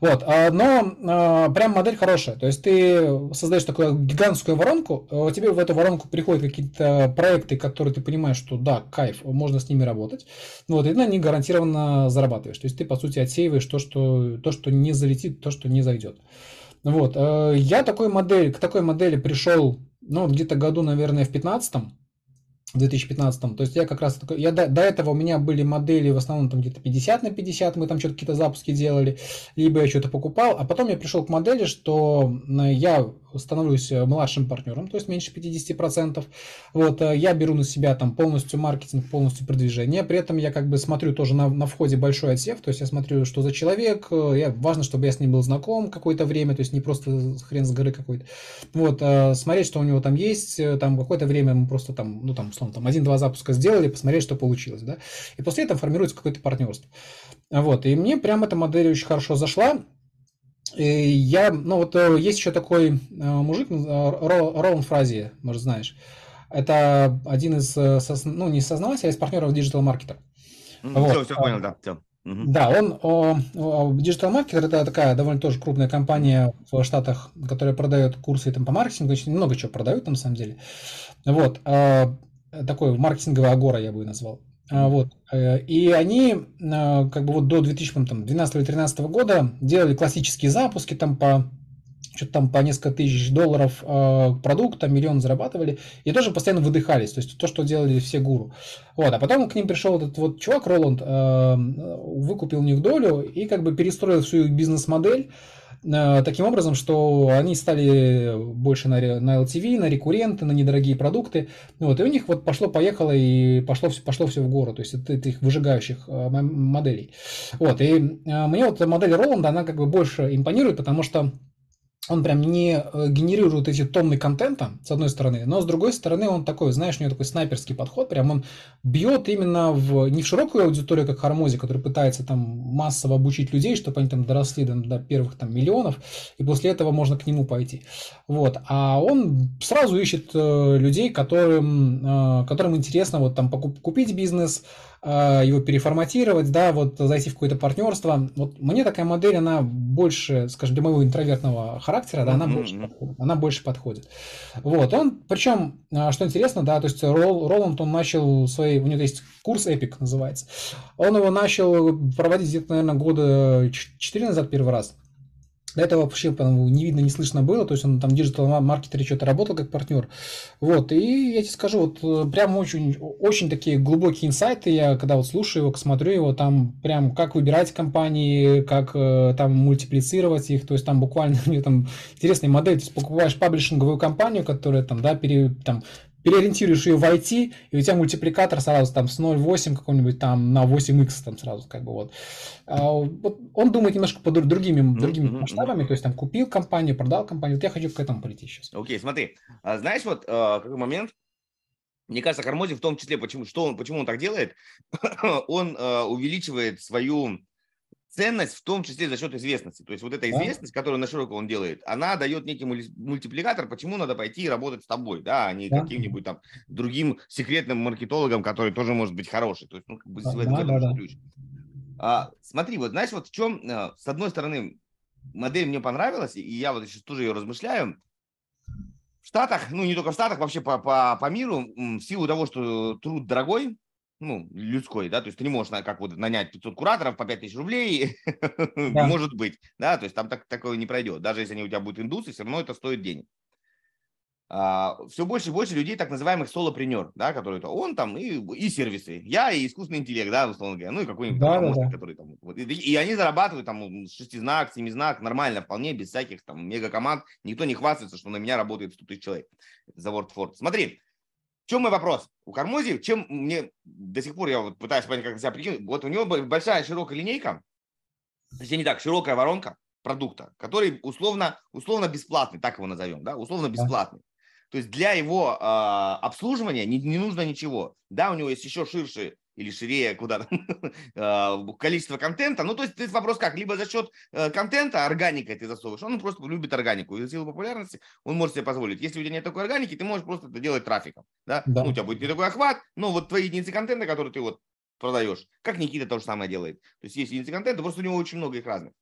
Вот, э, но э, прям модель хорошая, то есть ты создаешь такую гигантскую воронку, э, тебе в эту воронку приходят какие-то проекты, которые ты понимаешь, что да, кайф, можно с ними работать, вот, и на них гарантированно зарабатываешь, то есть ты, по сути, отсеиваешь то, что, то, что не залетит, то, что не зайдет. Вот, я такой модель, к такой модели пришел, ну, где-то году, наверное, в 15 в 2015. То есть я как раз такой, я до, до этого у меня были модели в основном там где-то 50 на 50, мы там что-то какие-то запуски делали, либо я что-то покупал, а потом я пришел к модели, что я становлюсь э, младшим партнером, то есть меньше 50%. Вот, э, я беру на себя там полностью маркетинг, полностью продвижение. При этом я как бы смотрю тоже на, на входе большой отсев, то есть я смотрю, что за человек. Э, я, важно, чтобы я с ним был знаком какое-то время, то есть не просто хрен с горы какой-то. Вот, смотреть, что у него там есть. Там какое-то время мы просто там, ну там, условно, там один-два запуска сделали, посмотреть, что получилось, да. И после этого формируется какое-то партнерство. Вот, и мне прям эта модель очень хорошо зашла. Я, ну вот э, есть еще такой э, мужик, Ролан Фрази, может знаешь. Это один из, э, ну не сознавателей, а из партнеров. Mm, вот. Все, все понял, да, все. Да, он о, о, Digital Marketer это такая довольно тоже крупная компания в Штатах, которая продает курсы там, по маркетингу, очень много чего продают на самом деле. Вот, такой маркетинговый агора я бы назвал. А, вот. Э, и они а, как бы вот до 2012 или 2013 года делали классические запуски там по что-то там по несколько тысяч долларов э, продукта, миллион зарабатывали, и тоже постоянно выдыхались, то есть то, что делали все гуру. Вот, а потом к ним пришел этот вот чувак, Роланд, э, выкупил у них долю и как бы перестроил всю их бизнес-модель, таким образом, что они стали больше на, на LTV, на рекурренты, на недорогие продукты. Вот, и у них вот пошло-поехало и пошло, пошло все в гору, то есть это, этих выжигающих э, моделей. Вот, и э, мне вот модель Роланда, она как бы больше импонирует, потому что он прям не э, генерирует эти тонны контента, с одной стороны, но с другой стороны он такой, знаешь, у него такой снайперский подход, прям он бьет именно в, не в широкую аудиторию, как Хармози, который пытается там массово обучить людей, чтобы они там доросли до, до первых там миллионов, и после этого можно к нему пойти. Вот, а он сразу ищет э, людей, которым, э, которым интересно вот там покуп, купить бизнес, его переформатировать, да, вот зайти в какое-то партнерство. Вот мне такая модель, она больше, скажем, для моего интровертного характера, да, она, mm-hmm. больше, подходит, она больше подходит. Вот, он, причем, а, что интересно, да, то есть Рол, Роланд, он начал свои, у него есть курс Epic называется, он его начал проводить где-то, наверное, года 4 назад первый раз. До этого вообще не видно, не слышно было, то есть он там диджитал-маркетере что-то работал как партнер. Вот, и я тебе скажу, вот э, прям очень, очень такие глубокие инсайты, я когда вот слушаю его, смотрю его, там прям как выбирать компании, как э, там мультиплицировать их, то есть там буквально у него там интересная модель, то есть покупаешь паблишинговую компанию, которая там, да, пере, там, переориентируешь ее в IT, и у тебя мультипликатор сразу там с 0,8 какой-нибудь там на 8x там сразу как бы вот. А, вот он думает немножко по другими, другими mm-hmm. масштабами, то есть там купил компанию, продал компанию. Вот я хочу к этому прийти сейчас. Окей, okay, смотри, а, знаешь вот а, какой момент? Мне кажется, Кармози в том числе, почему, что он, почему он так делает, он э, увеличивает свою ценность в том числе за счет известности. То есть вот эта известность, да. которую на широко он делает, она дает некий мультипликатор, почему надо пойти и работать с тобой, да, а не да. каким-нибудь там другим секретным маркетологом, который тоже может быть хороший. То есть, ну, как бы да, в этом, да, да, ключ. А, смотри, вот знаешь, вот в чем, э, с одной стороны, модель мне понравилась, и я вот сейчас тоже ее размышляю. В Штатах, ну не только в Штатах, вообще по, по, по миру, в силу того, что труд дорогой, ну, людской, да, то есть ты не можешь как вот нанять 500 кураторов по 5000 рублей, да. может быть, да, то есть там так, такое не пройдет, даже если они у тебя будут индусы, все равно это стоит денег. А, все больше и больше людей, так называемых солопренер, да, которые то он там и, и сервисы, я и искусственный интеллект, да, условно говоря, ну и какой-нибудь да, да, да. который там, вот, и, и они зарабатывают там шестизнак, семизнак, нормально, вполне, без всяких там мега команд, никто не хвастается, что на меня работает 100 тысяч человек за WordFord. Смотри, в чем мой вопрос? У Кармози, чем мне до сих пор я вот пытаюсь понять, как себя прикинуть, вот у него большая широкая линейка, точнее не так, широкая воронка продукта, который условно, условно бесплатный, так его назовем, да, условно бесплатный. То есть для его э, обслуживания не, не нужно ничего. Да, у него есть еще ширшие или шире куда-то а, количество контента. Ну, то есть, есть вопрос как, либо за счет э, контента, органикой ты засовываешь, он просто любит органику, и за силу популярности он может себе позволить. Если у тебя нет такой органики, ты можешь просто это делать трафиком, да? да. Ну, у тебя будет не такой охват, но вот твои единицы контента, которые ты вот продаешь, как Никита то же самое делает. То есть есть единицы контента, просто у него очень много их разных.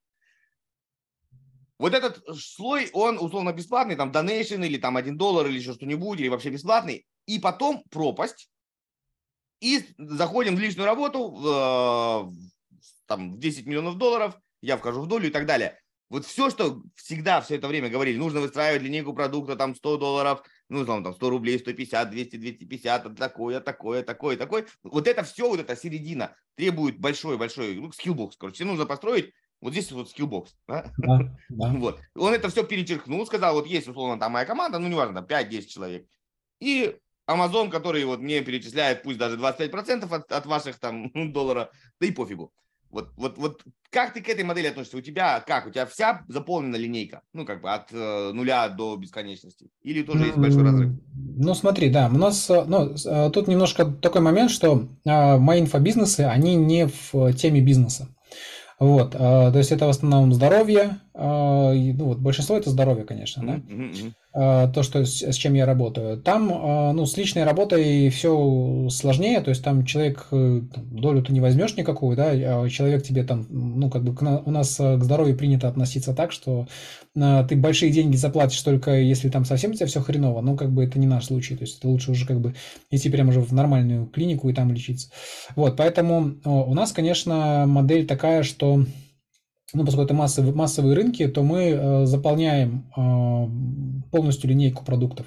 Вот этот слой, он условно бесплатный, там donation или там 1 доллар или еще что-нибудь, или вообще бесплатный. И потом пропасть, и заходим в личную работу, в, там, в 10 миллионов долларов, я вхожу в долю и так далее. Вот все, что всегда все это время говорили, нужно выстраивать линейку продукта, там 100 долларов, ну, там, там 100 рублей, 150, 200, 250, такое, такое, такое, такое. Вот это все, вот эта середина требует большой-большой, ну, Skillbox, короче, тебе нужно построить вот здесь вот Skillbox, да? Да, да. Вот. Он это все перечеркнул, сказал, вот есть, условно, там моя команда, ну, неважно, там 5-10 человек. И Amazon, который вот мне перечисляет пусть даже 25% от, от ваших там долларов, да и пофигу. Вот, вот, вот как ты к этой модели относишься? У тебя как? У тебя вся заполнена линейка? Ну, как бы от э, нуля до бесконечности? Или тоже есть большой разрыв? Ну, смотри, да, у нас, э, ну, э, тут немножко такой момент, что э, мои инфобизнесы, они не в теме бизнеса. Вот, э, то есть это в основном здоровье, ну вот большинство это здоровье, конечно, да. Mm-hmm. А, то, что с, с чем я работаю. Там, а, ну, с личной работой все сложнее, то есть там человек, э, долю ты не возьмешь никакую, да, а человек тебе там, ну, как бы у нас э, к здоровью принято относиться так, что а, ты большие деньги заплатишь только если там совсем у тебя все хреново, но как бы это не наш случай, то есть это лучше уже как бы идти прямо уже в нормальную клинику и там лечиться. Вот, поэтому у нас, конечно, модель такая, что ну, поскольку это массовые, массовые рынки, то мы э, заполняем э, полностью линейку продуктов.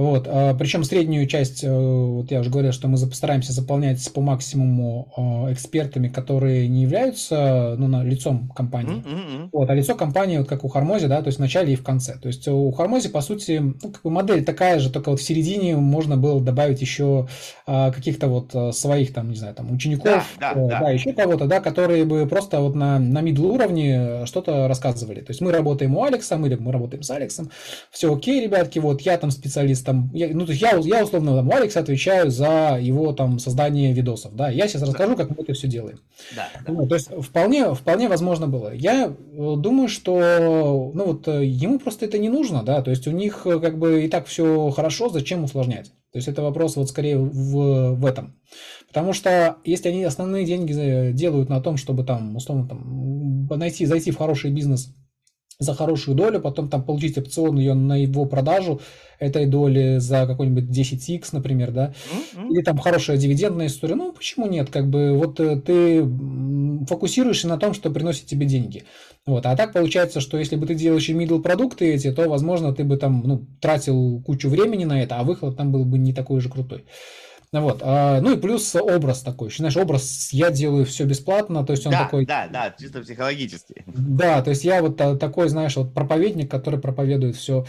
Вот. А, Причем среднюю часть, э, вот я уже говорил, что мы постараемся заполнять по максимуму э, экспертами, которые не являются ну, на, лицом компании. Mm-hmm. Вот, а лицо компании, вот как у Хармози, да, то есть в начале и в конце. То есть у Хармози, по сути, ну, как бы модель такая же, только вот в середине можно было добавить еще а, каких-то вот своих, там, не знаю, там, учеников, да, да, да. да еще кого-то, да, которые бы просто вот на, на middle уровне что-то рассказывали. То есть мы работаем у Алекса, мы, мы работаем с Алексом, все окей, ребятки, вот я там специалист там, я, ну, то есть я, я условно там, у Алекса отвечаю за его там создание видосов, да, я сейчас расскажу, как мы это все делаем. Да, да. Ну, то есть вполне, вполне возможно было. Я э, думаю, что, ну, вот э, ему просто это не нужно, да, то есть у них э, как бы и так все хорошо, зачем усложнять? То есть это вопрос вот скорее в, в этом. Потому что если они основные деньги делают на том, чтобы там, условно, там, найти, зайти в хороший бизнес за хорошую долю, потом там получить опцион ее на его продажу этой доли за какой-нибудь 10x, например, да, mm-hmm. или там хорошая дивидендная история, ну почему нет, как бы вот э, ты фокусируешься на том, что приносит тебе деньги, вот, а так получается, что если бы ты делал еще middle продукты эти, то, возможно, ты бы там, ну, тратил кучу времени на это, а выхлоп там был бы не такой же крутой. Вот. А, ну и плюс образ такой. Знаешь, образ я делаю все бесплатно, то есть он да, такой... Да, да, чисто психологически. Да, то есть я вот такой, знаешь, вот проповедник, который проповедует все,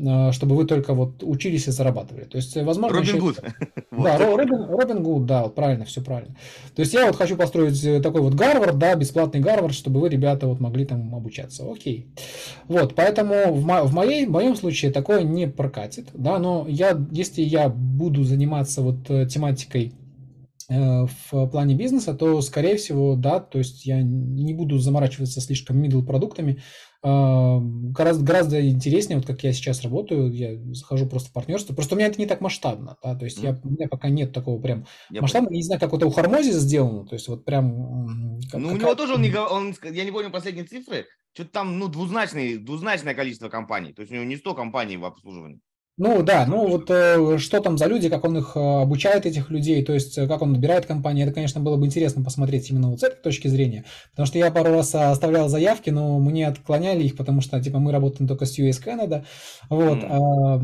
а, чтобы вы только вот учились и зарабатывали. То есть, возможно... Робин Гуд. Да, Робин, Робин Гуд, да, вот правильно, все правильно. То есть я вот хочу построить э, такой вот Гарвард, да, бесплатный Гарвард, чтобы вы, ребята, вот могли там обучаться. Окей. Вот, поэтому в, мо- в, моей, в моем случае такое не прокатит, да, но я, если я буду заниматься вот э, тематикой э, в плане бизнеса, то, скорее всего, да, то есть я не буду заморачиваться слишком middle продуктами. А, гораздо, гораздо интереснее, вот как я сейчас работаю, я захожу просто в партнерство. Просто у меня это не так масштабно, да, то есть я, у меня пока нет такого прям я масштабного. Я не знаю, как это у Хармози сделано, то есть вот прям... Как, ну, у него тоже, он, не, он, я не помню последние цифры, что-то там, ну, двузначное, двузначное количество компаний, то есть у него не 100 компаний в обслуживании. Ну да, ну вот э, что там за люди, как он их э, обучает, этих людей, то есть э, как он набирает компании, это, конечно, было бы интересно посмотреть именно вот с этой точки зрения, потому что я пару раз оставлял заявки, но мне отклоняли их, потому что, типа, мы работаем только с US Canada, вот, mm. а,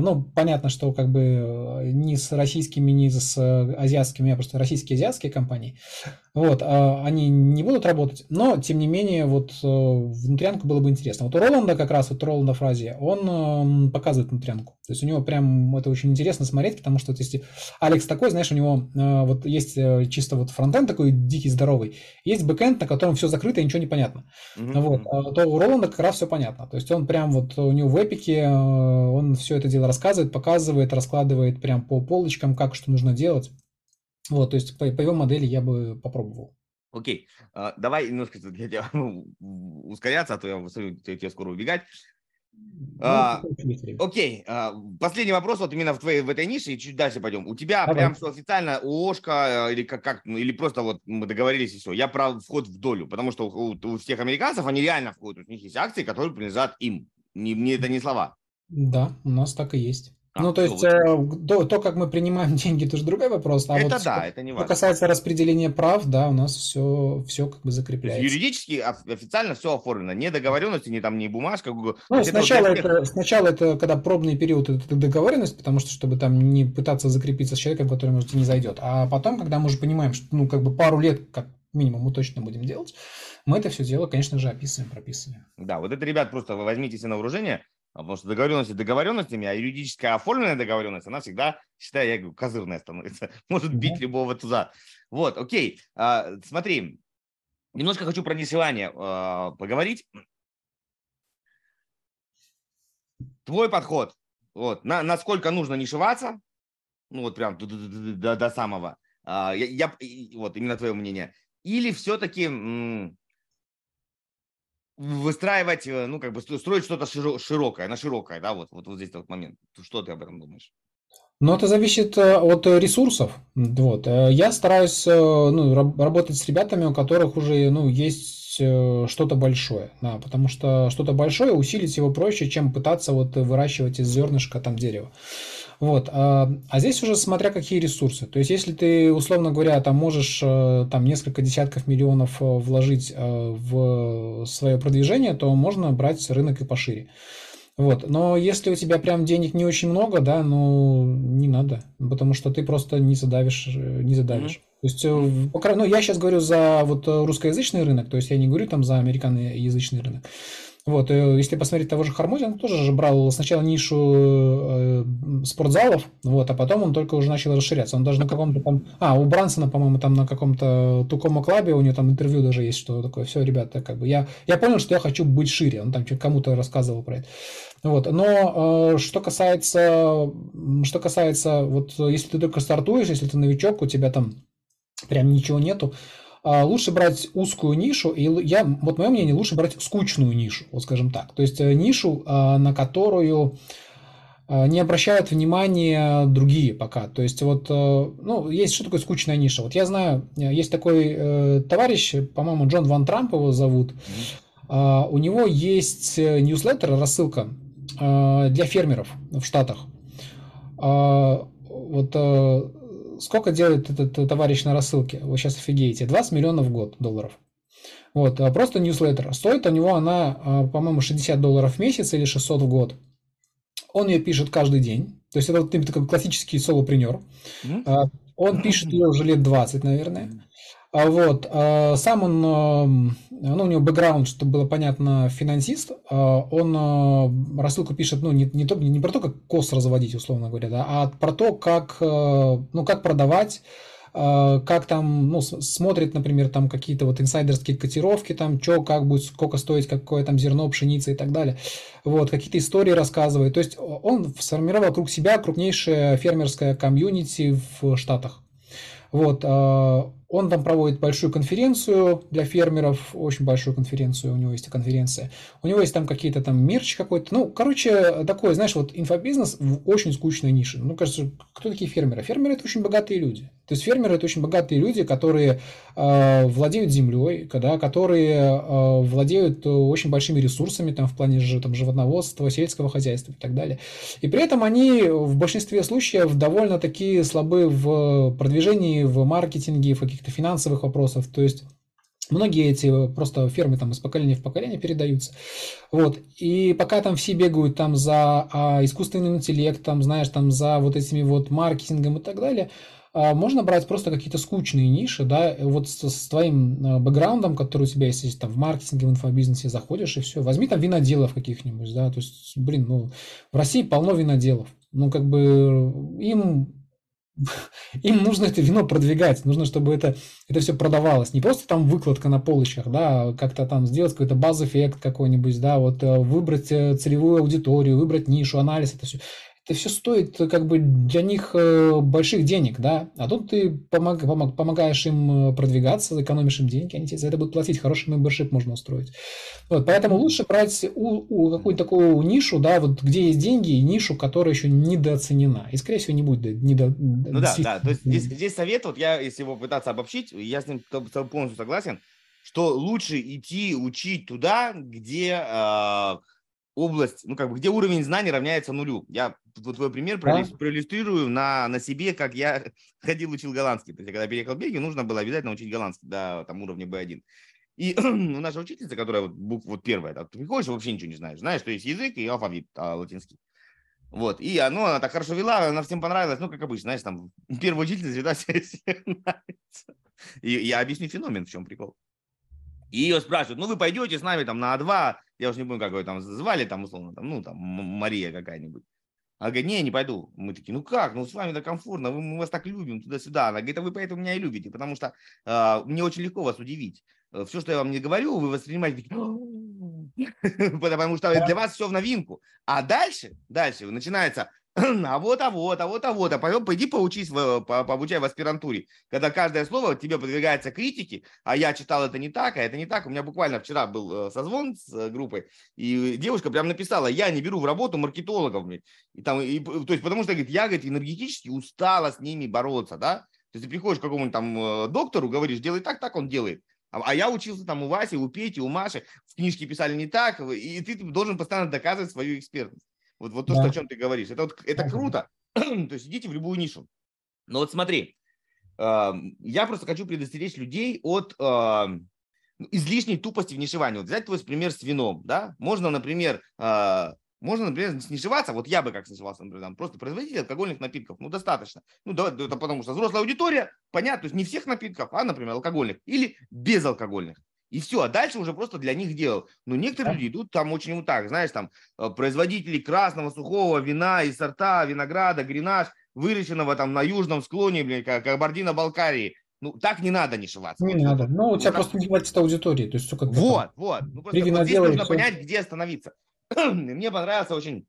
ну, понятно, что как бы ни с российскими, ни с азиатскими, а просто российские азиатские компании, вот, а, они не будут работать, но, тем не менее, вот внутрянку было бы интересно. Вот у Роланда как раз, вот Роланда Фрази, он показывает внутрянку, то есть у него прям это очень интересно смотреть, потому что вот если Алекс такой, знаешь, у него э, вот есть э, чисто вот фронтенд такой дикий, здоровый, есть бэкенд, на котором все закрыто и ничего не понятно. Mm-hmm. Вот, а то у Роланда как раз все понятно. То есть он прям вот у него в эпике, э, он все это дело рассказывает, показывает, раскладывает прям по полочкам, как что нужно делать. Вот, то есть по, по его модели я бы попробовал. Окей, okay. uh, давай немножко я тебя, ну, ускоряться, а то я тебе скоро убегать. Ну, а, окей, а, последний вопрос вот именно в твоей в этой нише и чуть дальше пойдем. У тебя Давай. прям все официально ООшка э, или как, как ну, или просто вот мы договорились и все. Я про вход в долю, потому что у, у всех американцев они реально входят, у них есть акции, которые принадлежат им. Не, не это не слова. Да, у нас так и есть. Ну, то есть, вот. то, то, как мы принимаем деньги, это же другой вопрос. А это вот да, это не важно. Что касается распределения прав, да, у нас все, все как бы закрепляется. Юридически официально все оформлено. Не договоренности, не там, не бумажка. Ну, это сначала, вот это, сначала это, когда пробный период, это договоренность, потому что, чтобы там не пытаться закрепиться с человеком, который, может, не зайдет. А потом, когда мы уже понимаем, что, ну, как бы пару лет, как минимум, мы точно будем делать, мы это все дело, конечно же, описываем, прописываем. Да, вот это, ребят, просто возьмите себе на вооружение, потому что договоренности договоренностями, а юридическая оформленная договоренность, она всегда, считаю, я говорю, козырная становится. Может бить любого туза. Вот, окей. А, смотри, немножко хочу про нишевание а, поговорить. Твой подход. Вот, на, насколько нужно нишеваться, ну вот прям до, до, до, до самого. А, я, я, вот именно твое мнение. Или все-таки выстраивать, э, ну, как бы строить что-то широкое, на широкое, да, вот, вот, вот здесь вот момент. Что ты об этом думаешь? Ну, это зависит э, от ресурсов. Вот. Э, я стараюсь ну, работать с ребятами, у которых уже ну, есть что-то большое. Да, потому что что-то большое усилить его проще, чем пытаться вот выращивать из зернышка там дерево. Вот. А, а здесь уже смотря какие ресурсы. То есть, если ты, условно говоря, там можешь э, там несколько десятков миллионов э, вложить э, в свое продвижение, то можно брать рынок и пошире. Вот. Но если у тебя прям денег не очень много, да, ну не надо, потому что ты просто не задавишь, не задавишь. Mm-hmm. То есть, ну, я сейчас говорю за вот русскоязычный рынок, то есть я не говорю там за американоязычный рынок. Вот, э, если посмотреть того же Хармози, он тоже же брал сначала нишу э, спортзалов, вот, а потом он только уже начал расширяться. Он даже на каком-то там... А, у Брансона, по-моему, там на каком-то Тукомо клабе, у него там интервью даже есть, что такое. Все, ребята, как бы я, я понял, что я хочу быть шире. Он там кому-то рассказывал про это. Вот, но э, что касается, что касается, вот если ты только стартуешь, если ты новичок, у тебя там прям ничего нету, лучше брать узкую нишу, и я, вот мое мнение, лучше брать скучную нишу, вот скажем так. То есть э, нишу, а, на которую а, не обращают внимания другие пока. То есть вот, э, ну, есть что такое скучная ниша. Вот я знаю, э, есть такой товарищ, по-моему, Джон Ван Трамп его зовут. У него есть ньюслеттер, рассылка для фермеров в Штатах. Вот сколько делает этот товарищ на рассылке? Вы сейчас офигеете. 20 миллионов в год долларов. Вот, а просто ньюслеттер. Стоит у него она, а, по-моему, 60 долларов в месяц или 600 в год. Он ее пишет каждый день. То есть это вот такой классический солопренер. Mm-hmm. Он пишет ее уже лет 20, наверное. А вот, а, сам он, ну, у него бэкграунд, чтобы было понятно, финансист, он рассылку пишет, ну, не, не, то, не про то, как кос разводить, условно говоря, да, а про то, как, ну, как продавать, как там, ну, смотрит, например, там какие-то вот инсайдерские котировки, там, что, как будет, сколько стоить, какое там зерно, пшеница и так далее. Вот, какие-то истории рассказывает. То есть он сформировал вокруг себя крупнейшее фермерское комьюнити в Штатах. Вот, он там проводит большую конференцию для фермеров, очень большую конференцию, у него есть конференция. У него есть там какие-то там мерч какой-то. Ну, короче, такой, знаешь, вот инфобизнес в очень скучной нише. Ну, кажется, кто такие фермеры? Фермеры – это очень богатые люди. То есть фермеры – это очень богатые люди, которые э, владеют землей, да, которые э, владеют очень большими ресурсами там, в плане там, животноводства, сельского хозяйства и так далее. И при этом они в большинстве случаев довольно-таки слабы в продвижении, в маркетинге, в каких каких-то финансовых вопросов. То есть Многие эти просто фермы там из поколения в поколение передаются. Вот. И пока там все бегают там за а, искусственным интеллектом, знаешь, там за вот этими вот маркетингом и так далее, можно брать просто какие-то скучные ниши, да, вот с, с твоим а, бэкграундом, который у тебя есть, если там в маркетинге, в инфобизнесе заходишь и все. Возьми там виноделов каких-нибудь, да, то есть, блин, ну, в России полно виноделов. Ну, как бы им им нужно это вино продвигать, нужно, чтобы это, это все продавалось. Не просто там выкладка на полочках, да, а как-то там сделать какой-то баз-эффект какой-нибудь, да, вот э, выбрать э, целевую аудиторию, выбрать нишу, анализ, это все это все стоит как бы для них э, больших денег, да, а тут ты помог, помог, помогаешь им э, продвигаться, экономишь им деньги, они тебе за это будут платить, хороший мембершип можно устроить. Вот, поэтому лучше брать у, у какую-то такую нишу, да, вот где есть деньги, и нишу, которая еще недооценена, и скорее всего не будет недо... Ну да, да, то есть здесь, здесь совет, вот я, если его пытаться обобщить, я с ним полностью согласен, что лучше идти учить туда, где э, область, ну, как бы, где уровень знаний равняется нулю. Я вот твой пример да? проиллюстрирую на, на себе, как я ходил, учил голландский. То есть, когда переехал в Бельгию, нужно было обязательно учить голландский до там, уровня B1. И у наша учительница, которая вот, буква, вот первая, да, ты приходишь, вообще ничего не знаешь. Знаешь, что есть язык и алфавит а, латинский. Вот, и оно, она так хорошо вела, она всем понравилась, ну, как обычно, знаешь, там, первая учительница всегда всем нравится. И я объясню феномен, в чем прикол. И ее спрашивают, ну вы пойдете с нами там на А2, я уж не помню, как ее там звали, там условно, там, ну там Мария какая-нибудь. Она говорит, не, не пойду. Мы такие, ну как, ну с вами-то комфортно, мы, мы вас так любим туда-сюда. Она говорит, а вы поэтому меня и любите, потому что э, мне очень легко вас удивить. Все, что я вам не говорю, вы воспринимаете потому что для вас все в новинку. А дальше, дальше начинается а вот, а вот, а вот, а вот, а потом пойди поучись, в, по, пообучай в аспирантуре, когда каждое слово тебе подвигается критике, а я читал это не так, а это не так. У меня буквально вчера был э, созвон с э, группой, и девушка прям написала, я не беру в работу маркетологов, и там, и, то есть потому что, говорит, я, говорит, энергетически устала с ними бороться, да, то есть ты приходишь к какому-нибудь там э, доктору, говоришь, делай так, так он делает, а, а я учился там у Васи, у Пети, у Маши, в книжке писали не так, и ты должен постоянно доказывать свою экспертность. Вот, вот то, да. что, о чем ты говоришь. Это, вот, это круто. то есть идите в любую нишу. Но вот смотри, э, я просто хочу предостеречь людей от э, излишней тупости в нишевании. Вот взять твой пример с вином. Да? Можно, например, э, можно, например, снижеваться, вот я бы как снижался, например, там, просто производитель алкогольных напитков, ну, достаточно. Ну, да, это потому что взрослая аудитория, понятно, то есть не всех напитков, а, например, алкогольных или безалкогольных. И все, а дальше уже просто для них делал. Но некоторые люди идут там очень вот так, знаешь, там э, производители красного сухого вина и сорта винограда, гренаж, выращенного там на южном склоне, блин, как Кабардино-Балкарии. Ну, так не надо нишеваться. Не надо. Ну, у тебя ну, просто не хватит аудитории. То есть, все как вот, вот. Ну, просто вот здесь нужно все. понять, где остановиться. Мне понравился очень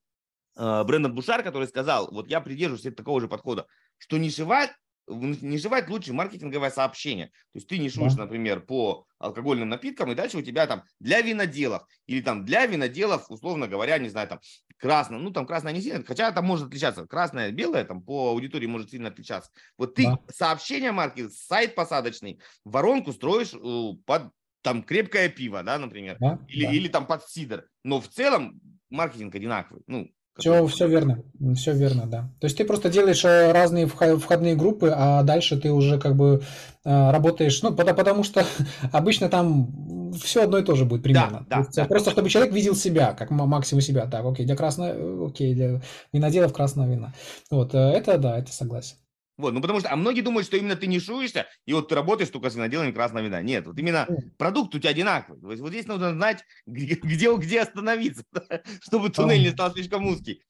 э, Брэндон Бушар, который сказал, вот я придерживаюсь такого же подхода, что нишевать не жевать лучше маркетинговое сообщение. То есть ты не шуешь, да. например, по алкогольным напиткам, и дальше у тебя там для виноделов, или там для виноделов, условно говоря, не знаю, там красное, ну там красное не сильно, хотя там может отличаться, красное, белое, там по аудитории может сильно отличаться. Вот ты да. сообщение марки, сайт посадочный, воронку строишь э, под там крепкое пиво, да, например, да, или, да. или там под сидр, но в целом маркетинг одинаковый, ну, все, все верно, все верно, да. То есть ты просто делаешь э, разные входные группы, а дальше ты уже как бы э, работаешь, ну, потому, что обычно там все одно и то же будет примерно. Да, да, есть, да. Просто чтобы человек видел себя, как максимум себя. Так, окей, для красного, окей, для виноделов красного вина. Вот, э, это да, это согласен. Вот, ну потому что, а многие думают, что именно ты не шуешься, и вот ты работаешь только с виноделами красного вина. Нет, вот именно продукт у тебя одинаковый. То есть вот здесь нужно знать, где, где, где остановиться, чтобы туннель не стал слишком узкий.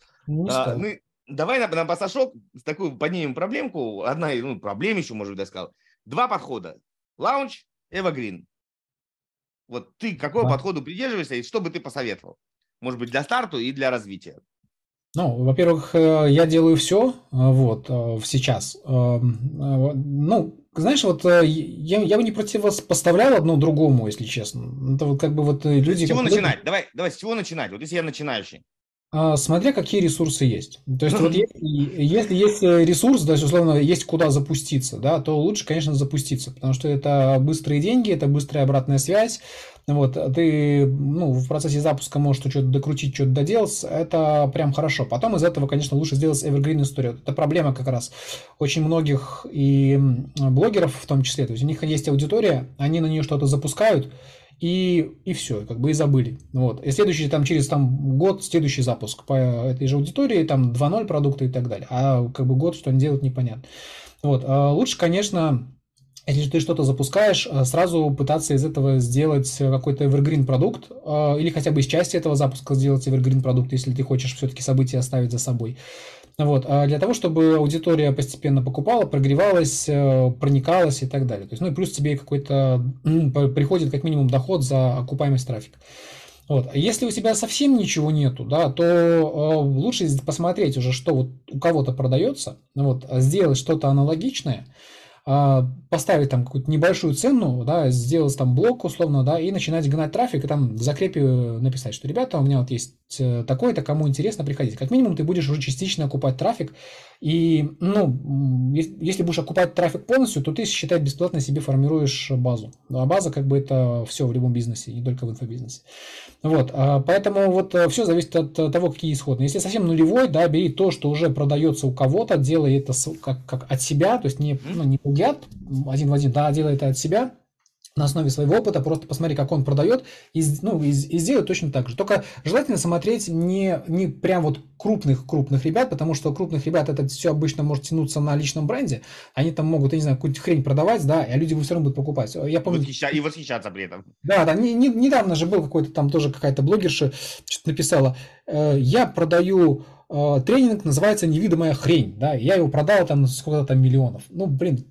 А, ну, давай на, на пассажок с такую поднимем проблемку. Одна ну, проблема еще, может быть, я сказал. Два подхода. Лаунч, эвагрин. Вот ты какого да. подходу придерживаешься и что бы ты посоветовал? Может быть, для старта и для развития? Ну, во-первых, э, я делаю все, э, вот, э, сейчас. Ну, знаешь, вот я, я бы не противопоставлял одно другому, если честно. Это вот как бы вот люди... С чего начинать? Давай, давай, с чего начинать? Вот если я начинающий. А, смотря какие ресурсы есть. То есть, вот если, есть ресурс, да, условно, есть куда запуститься, да, то лучше, конечно, запуститься, потому что это быстрые деньги, это быстрая обратная связь, вот, ты ну, в процессе запуска можешь что-то докрутить, что-то доделать, это прям хорошо. Потом из этого, конечно, лучше сделать evergreen историю. Это проблема как раз очень многих и блогеров в том числе. То есть у них есть аудитория, они на нее что-то запускают, и, и все, как бы и забыли. Вот. И следующий, там, через там, год, следующий запуск по этой же аудитории, там 2.0 продукты и так далее. А как бы год, что они делают, непонятно. Вот. А лучше, конечно, если ты что-то запускаешь, э, сразу пытаться из этого сделать какой-то evergreen продукт, э, или хотя бы из части этого запуска сделать evergreen продукт, если ты хочешь все-таки события оставить за собой. Вот, а для того, чтобы аудитория постепенно покупала, прогревалась, э, проникалась и так далее. То есть, ну и плюс тебе какой-то приходит как минимум доход за окупаемость трафика. Вот. А если у тебя совсем ничего нету, да, то э, лучше посмотреть уже, что вот у кого-то продается, вот, сделать что-то аналогичное, а, поставить там какую-то небольшую цену, да, сделать там блок условно, да, и начинать гнать трафик, и там в закрепе написать, что, ребята, у меня вот есть э, такое-то, кому интересно, приходить. Как минимум ты будешь уже частично окупать трафик, и, ну, если будешь окупать трафик полностью, то ты, считай, бесплатно себе формируешь базу. А база, как бы, это все в любом бизнесе, не только в инфобизнесе. Вот, а поэтому вот э, все зависит от того, какие исходные. Если совсем нулевой, да, бери то, что уже продается у кого-то, делай это как, как от себя, то есть не, ну, не плагиат один в один, да, делай это от себя, на основе своего опыта, просто посмотри, как он продает, и, ну, и, и сделай точно так же. Только желательно смотреть не, не прям вот крупных-крупных ребят, потому что крупных ребят это все обычно может тянуться на личном бренде, они там могут, я не знаю, какую-нибудь хрень продавать, да, и люди все равно будут покупать. Я помню... Восхища... И восхищаться при этом. Да, да, не, не, недавно же был какой-то там тоже какая-то блогерша, что-то написала, э, я продаю э, тренинг, называется «Невидимая хрень», да, я его продал там сколько-то там миллионов. Ну, блин,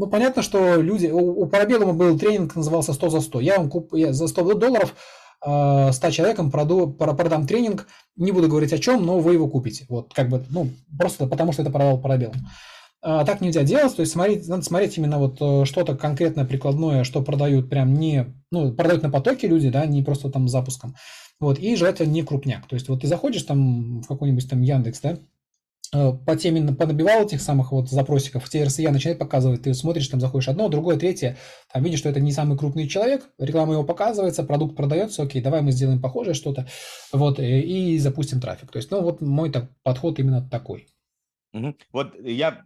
ну, понятно, что люди... У, у Парабеллума был тренинг, назывался 100 за 100. Я вам куп, я за 100 долларов э, 100 человекам проду, продам тренинг. Не буду говорить о чем, но вы его купите. Вот, как бы, ну, просто потому, что это продал Парабеллум. А, так нельзя делать, то есть смотреть, надо смотреть именно вот э, что-то конкретное, прикладное, что продают прям не, ну, продают на потоке люди, да, не просто там запуском. Вот, и желательно не крупняк. То есть вот ты заходишь там в какой-нибудь там Яндекс, да, Э, по теме понабивал этих самых вот запросиков, тебе РСЯ начинает показывать, ты смотришь, там заходишь одно, другое, третье, там видишь, что это не самый крупный человек, реклама его показывается, продукт продается, окей, давай мы сделаем похожее что-то, вот, и, и запустим трафик. То есть, ну, вот мой так, подход именно такой. Угу. Вот я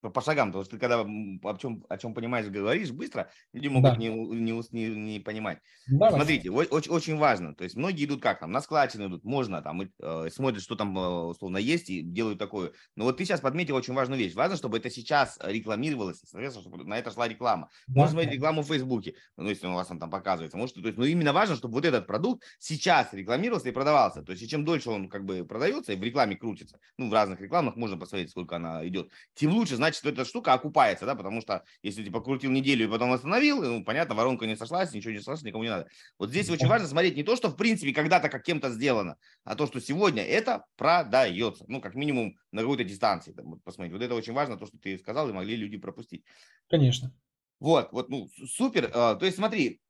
по шагам, потому что ты когда о чем, о чем понимаешь, говоришь быстро, люди могут да. не, не, не, не понимать. Да, Смотрите, очень, очень важно, то есть многие идут как там, на складчину идут, можно там, э, смотрят, что там э, условно есть и делают такое. Но вот ты сейчас подметил очень важную вещь. Важно, чтобы это сейчас рекламировалось, соответственно, чтобы на это шла реклама. Да. Можно смотреть рекламу в Фейсбуке, ну, если у вас он там показывается. Может, то есть, но именно важно, чтобы вот этот продукт сейчас рекламировался и продавался. То есть, и чем дольше он как бы продается и в рекламе крутится, ну, в разных рекламах можно посмотреть, сколько она идет, тем лучше, значит, значит, эта штука окупается, да, потому что если ты покрутил неделю и потом остановил, ну, понятно, воронка не сошлась, ничего не сошлась, никому не надо. Вот здесь очень важно смотреть не то, что в принципе когда-то как кем-то сделано, а то, что сегодня это продается, ну, как минимум на какой-то дистанции. Там, вот, посмотрите, вот это очень важно, то, что ты сказал, и могли люди пропустить. Конечно. Вот, вот, ну, супер. А, то есть смотри,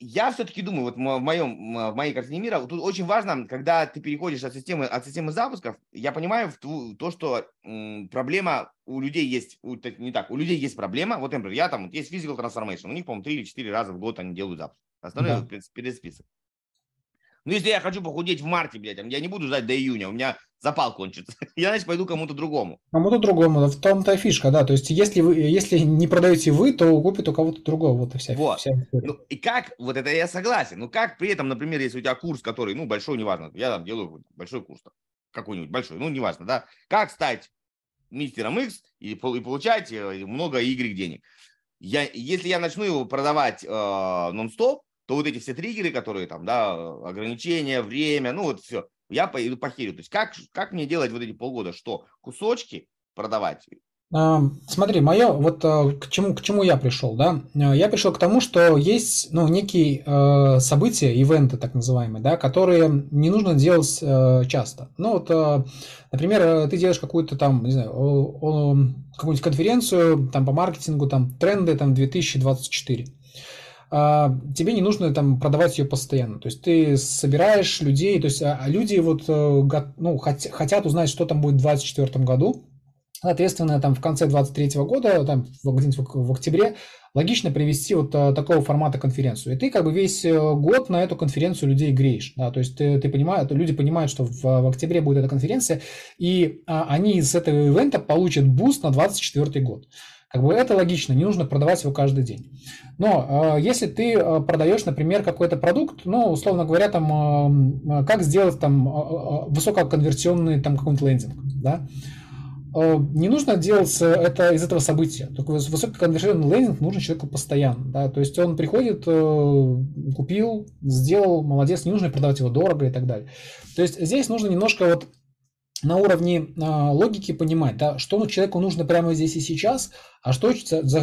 я все-таки думаю, вот в, моем, в моей картине мира, тут очень важно, когда ты переходишь от системы, от системы запусков, я понимаю в то, что м, проблема у людей есть, у, не так, у людей есть проблема, вот, например, я там, вот есть physical transformation, у них, по-моему, 3 или 4 раза в год они делают запуск, остальное да. перед список. Ну, если я хочу похудеть в марте, блядь, я не буду ждать до июня, у меня запал кончится. Я, значит, пойду кому-то другому. Кому-то другому, в том-то фишка, да. То есть, если вы, если не продаете вы, то купит у кого-то другого. Вот и вся. Вот. вся ну, и как, вот это я согласен. Ну, как при этом, например, если у тебя курс, который, ну, большой, неважно, я там делаю большой курс, какой-нибудь большой, ну, неважно, да, как стать мистером X и, и получать э, много Y денег. Я, если я начну его продавать э, нон-стоп, то вот эти все триггеры, которые там, да, ограничения, время, ну вот все, я пойду по херю. То есть как, как мне делать вот эти полгода, что кусочки продавать, Смотри, мое, вот э, к чему, к чему я пришел, да? Э, я пришел к тому, что есть, ну, некие э, события, ивенты так называемые, да, которые не нужно делать часто. Ну, вот, например, ты делаешь какую-то там, не знаю, какую-нибудь конференцию там по маркетингу, там, тренды, там, 2024 а, тебе не нужно там продавать ее постоянно. То есть ты собираешь людей, то есть а люди вот ну, хотят узнать, что там будет в 2024 году, Соответственно, там в конце 2023 года, там где-нибудь в октябре, логично привести вот а, такого формата конференцию. И ты как бы весь э, год на эту конференцию людей греешь. Да? То есть ты, ты понимаешь, люди понимают, что в, в октябре будет эта конференция, и а, они из этого ивента получат буст на 2024 год. Как бы это логично, не нужно продавать его каждый день. Но э, если ты э, продаешь, например, какой-то продукт, ну, условно говоря, там, э, как сделать там э, высококонверсионный там какой-нибудь лендинг, да, Э, не нужно делать э, это из этого события. Только высококонверсионный лендинг нужен человеку постоянно. Да? То есть он приходит, э, купил, сделал, молодец, не нужно продавать его дорого и так далее. То есть здесь нужно немножко вот на уровне логики понимать, да, что человеку нужно прямо здесь и сейчас, а что,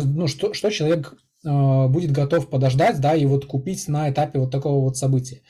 ну, что, что человек будет готов подождать, да, и вот купить на этапе вот такого вот события.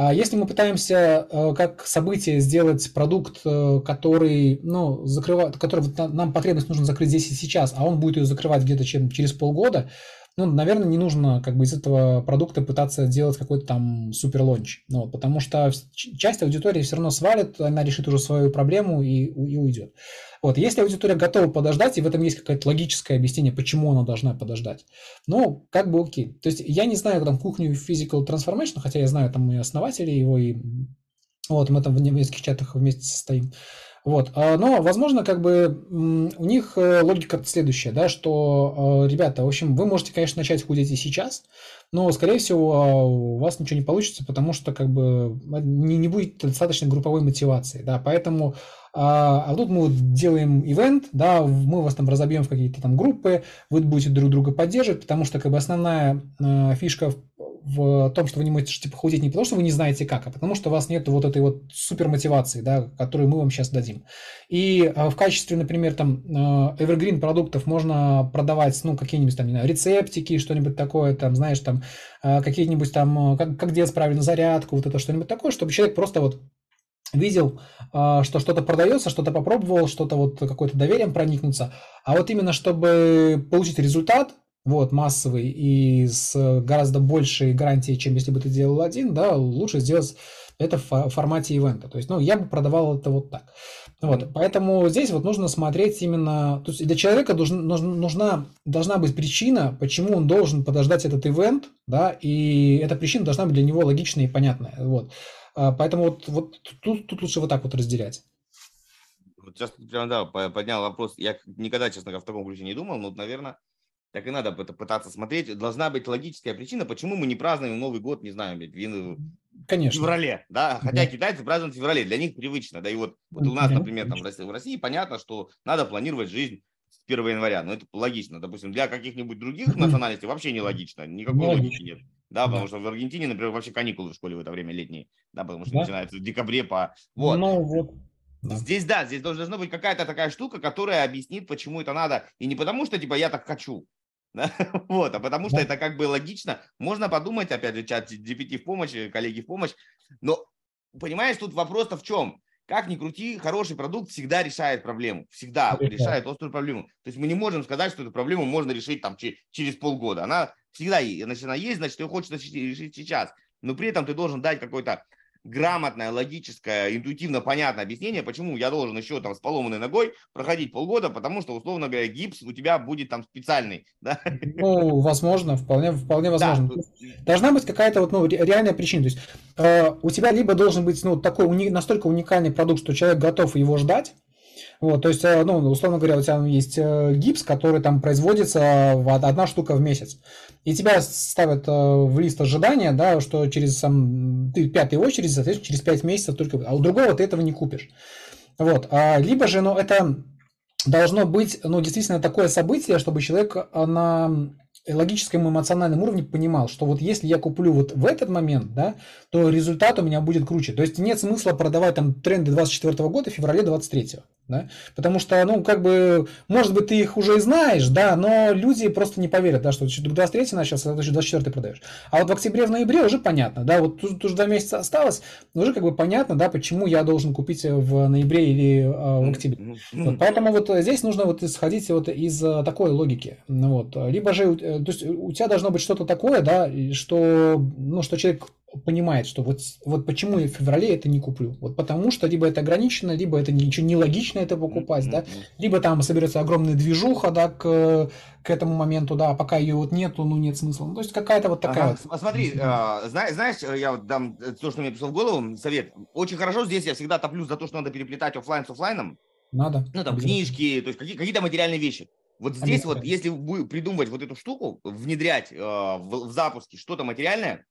А если мы пытаемся э, как событие сделать продукт, э, который, ну, закрывает, который вот нам потребность нужно закрыть здесь и сейчас, а он будет ее закрывать где-то через полгода, ну, наверное, не нужно как бы из этого продукта пытаться делать какой-то там супер лонч, ну, потому что часть аудитории все равно свалит, она решит уже свою проблему и, и уйдет. Вот, если аудитория готова подождать, и в этом есть какое-то логическое объяснение, почему она должна подождать, ну, как бы окей. То есть я не знаю там кухню Physical Transformation, хотя я знаю там и основателей его, и вот мы там в нескольких чатах вместе состоим. Вот. А, но, возможно, как бы у них э, логика следующая, да, что, э, ребята, в общем, вы можете, конечно, начать худеть и сейчас, но, скорее всего, а, у вас ничего не получится, потому что, как бы, не, не будет достаточно групповой мотивации, да, поэтому а, а тут мы делаем ивент, да, мы вас там разобьем в какие-то там группы, вы будете друг друга поддерживать, потому что как бы основная э, фишка в том, что вы не можете типа худеть не потому, что вы не знаете как, а потому что у вас нет вот этой вот супер мотивации, да, которую мы вам сейчас дадим. И э, в качестве, например, там э, evergreen продуктов можно продавать, ну, какие-нибудь там, не знаю, рецептики, что-нибудь такое, там, знаешь, там, э, какие-нибудь там, как, как делать правильно зарядку, вот это что-нибудь такое, чтобы человек просто вот видел, а, что что-то продается, что-то попробовал, что-то вот какое-то доверием проникнуться, а вот именно чтобы получить результат, вот, массовый и с гораздо большей гарантией, чем если бы ты делал один, да, лучше сделать это в формате ивента. То есть, ну, я бы продавал это вот так. Вот, поэтому здесь вот нужно смотреть именно, то есть для человека должна, нужна, должна быть причина, почему он должен подождать этот ивент, да, и эта причина должна быть для него логичная и понятная, вот. А, поэтому вот, вот тут, тут лучше вот так вот разделять. Вот сейчас прям, да, поднял вопрос. Я никогда, честно говоря, в таком ключе не думал, но, наверное, так и надо пытаться смотреть. Должна быть логическая причина, почему мы не празднуем Новый год, не знаю, в Конечно. феврале, да, хотя да. китайцы празднуют в феврале, для них привычно, да, и вот, вот у нас, например, там в России, понятно, что надо планировать жизнь с 1 января, но это логично, допустим, для каких-нибудь других национальностей вообще не логично, никакой не логики нет. Да, потому да. что в Аргентине, например, вообще каникулы в школе в это время летние, да, потому что да? начинается в декабре по... Вот. Ну, вот. Да. Здесь, да, здесь должна быть какая-то такая штука, которая объяснит, почему это надо. И не потому, что, типа, я так хочу? вот, а потому что это как бы логично. Можно подумать, опять же, чат GPT в помощь, коллеги в помощь. Но, понимаешь, тут вопрос-то в чем? Как ни крути, хороший продукт всегда решает проблему. Всегда решает, острую проблему. То есть мы не можем сказать, что эту проблему можно решить там через полгода. Она всегда. Значит, она есть, значит, ее хочется решить сейчас. Но при этом ты должен дать какой-то грамотное, логическое, интуитивно понятное объяснение, почему я должен еще там с поломанной ногой проходить полгода, потому что, условно говоря, гипс у тебя будет там специальный, да? Ну, возможно, вполне, вполне возможно. Да. Должна быть какая-то вот, ну, реальная причина. То есть э, у тебя либо должен быть, ну, такой уни- настолько уникальный продукт, что человек готов его ждать, вот, то есть, э, ну, условно говоря, у тебя есть э, гипс, который там производится в одна штука в месяц. И тебя ставят э, в лист ожидания, да, что через сам, ты пятой очереди, соответственно, через пять месяцев только, а у другого ты этого не купишь. Вот, а, либо же, ну, это должно быть, ну, действительно такое событие, чтобы человек на логическом и эмоциональном уровне понимал, что вот если я куплю вот в этот момент, да, то результат у меня будет круче. То есть нет смысла продавать там тренды 24 года в феврале 23 да, потому что, ну, как бы, может быть, ты их уже и знаешь, да, но люди просто не поверят, да, что ты 23 начался, а ты 24 продаешь. А вот в октябре, в ноябре уже понятно, да, вот тут, уже два месяца осталось, уже как бы понятно, да, почему я должен купить в ноябре или э, в октябре. Вот, поэтому вот здесь нужно вот исходить вот из э, такой логики, вот, либо же, э, то есть у тебя должно быть что-то такое, да, что, ну, что человек понимает, что вот, вот почему я в феврале это не куплю. Вот потому что либо это ограничено, либо это ничего нелогично это покупать, mm-hmm. да, либо там соберется огромная движуха, да, к, к этому моменту, да, а пока ее вот нету, ну нет смысла. Ну, то есть какая-то вот такая. Ага. Вот... Смотри, э, знаешь, я вот дам то, что мне пришло в голову, совет. Очень хорошо здесь я всегда топлю за то, что надо переплетать офлайн с офлайном. Надо. Ну, там, книжки, то есть какие- какие-то материальные вещи. Вот здесь вот, если придумывать вот эту штуку, внедрять э, в, в запуске что-то материальное,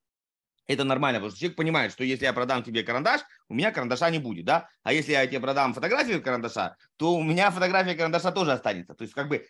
это нормально, потому что человек понимает, что если я продам тебе карандаш, у меня карандаша не будет, да? А если я тебе продам фотографию карандаша, то у меня фотография карандаша тоже останется. То есть как бы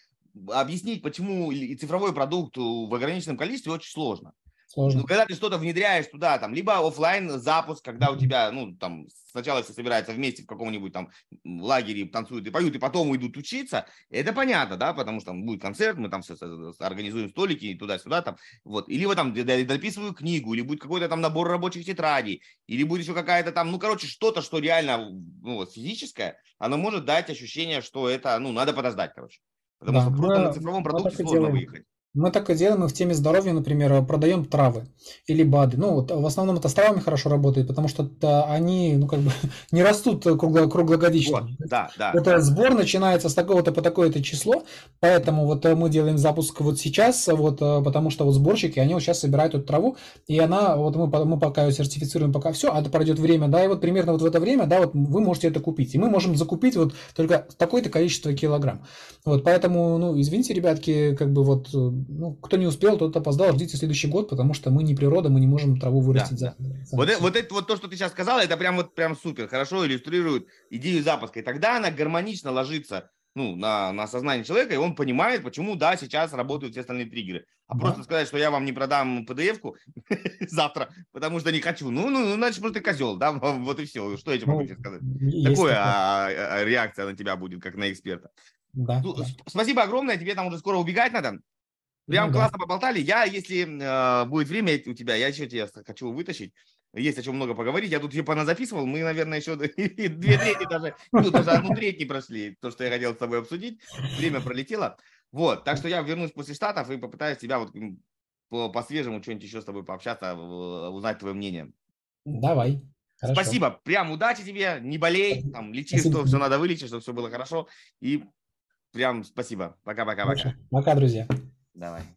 объяснить, почему и цифровой продукт в ограниченном количестве очень сложно. Сложно. Ну, когда ты что-то внедряешь туда, там, либо офлайн запуск, когда у тебя, ну, там, сначала все собираются вместе в каком-нибудь там лагере, танцуют и поют, и потом идут учиться, это понятно, да, потому что там будет концерт, мы там все организуем столики туда-сюда, там, вот, или вы там дописываю книгу, или будет какой-то там набор рабочих тетрадей, или будет еще какая-то там, ну, короче, что-то, что реально, ну, вот, физическое, оно может дать ощущение, что это, ну, надо подождать, короче. Потому да, что просто на цифровом продукте сложно делаем. выехать. Мы так и делаем, мы в теме здоровья, например, продаем травы или БАДы. Ну, вот в основном это с травами хорошо работает, потому что они, ну, как бы не растут кругло, круглогодично. Вот, да, да. Это да. сбор начинается с такого-то по такое-то число, поэтому вот мы делаем запуск вот сейчас, вот, потому что вот сборщики, они вот сейчас собирают эту траву, и она, вот мы, мы пока ее сертифицируем, пока все, а пройдет время, да, и вот примерно вот в это время, да, вот вы можете это купить, и мы можем закупить вот только такое-то количество килограмм. Вот, поэтому, ну, извините, ребятки, как бы вот ну, кто не успел, тот опоздал, ждите следующий год, потому что мы не природа, мы не можем траву вырастить да, за. Да. Вот, это, вот это вот то, что ты сейчас сказал, это прям вот прям супер, хорошо иллюстрирует идею запуска. И тогда она гармонично ложится ну, на, на сознание человека, и он понимает, почему, да, сейчас работают все остальные триггеры. А да. просто сказать, что я вам не продам PDF-ку завтра, потому что не хочу. Ну, ну, ну значит, просто козел, да, вот и все. Что я тебе могу ну, сказать? Такое а, а, реакция на тебя будет, как на эксперта. Да, ну, да. Спасибо огромное, тебе там уже скоро убегать надо. Прям ну, классно да. поболтали. Я, если э, будет время у тебя, я еще тебя хочу вытащить. Есть о чем много поговорить. Я тут тебе поназаписывал. Мы, наверное, еще две трети даже, ну, даже одну треть не прошли. То, что я хотел с тобой обсудить. Время пролетело. Вот, так что я вернусь после Штатов и попытаюсь тебя вот по, свежему что-нибудь еще с тобой пообщаться, узнать твое мнение. Давай. Хорошо. Спасибо. Прям удачи тебе. Не болей. Там, лечи, спасибо. что все надо вылечить, чтобы все было хорошо. И прям спасибо. Пока-пока-пока. Пока, друзья. Давай.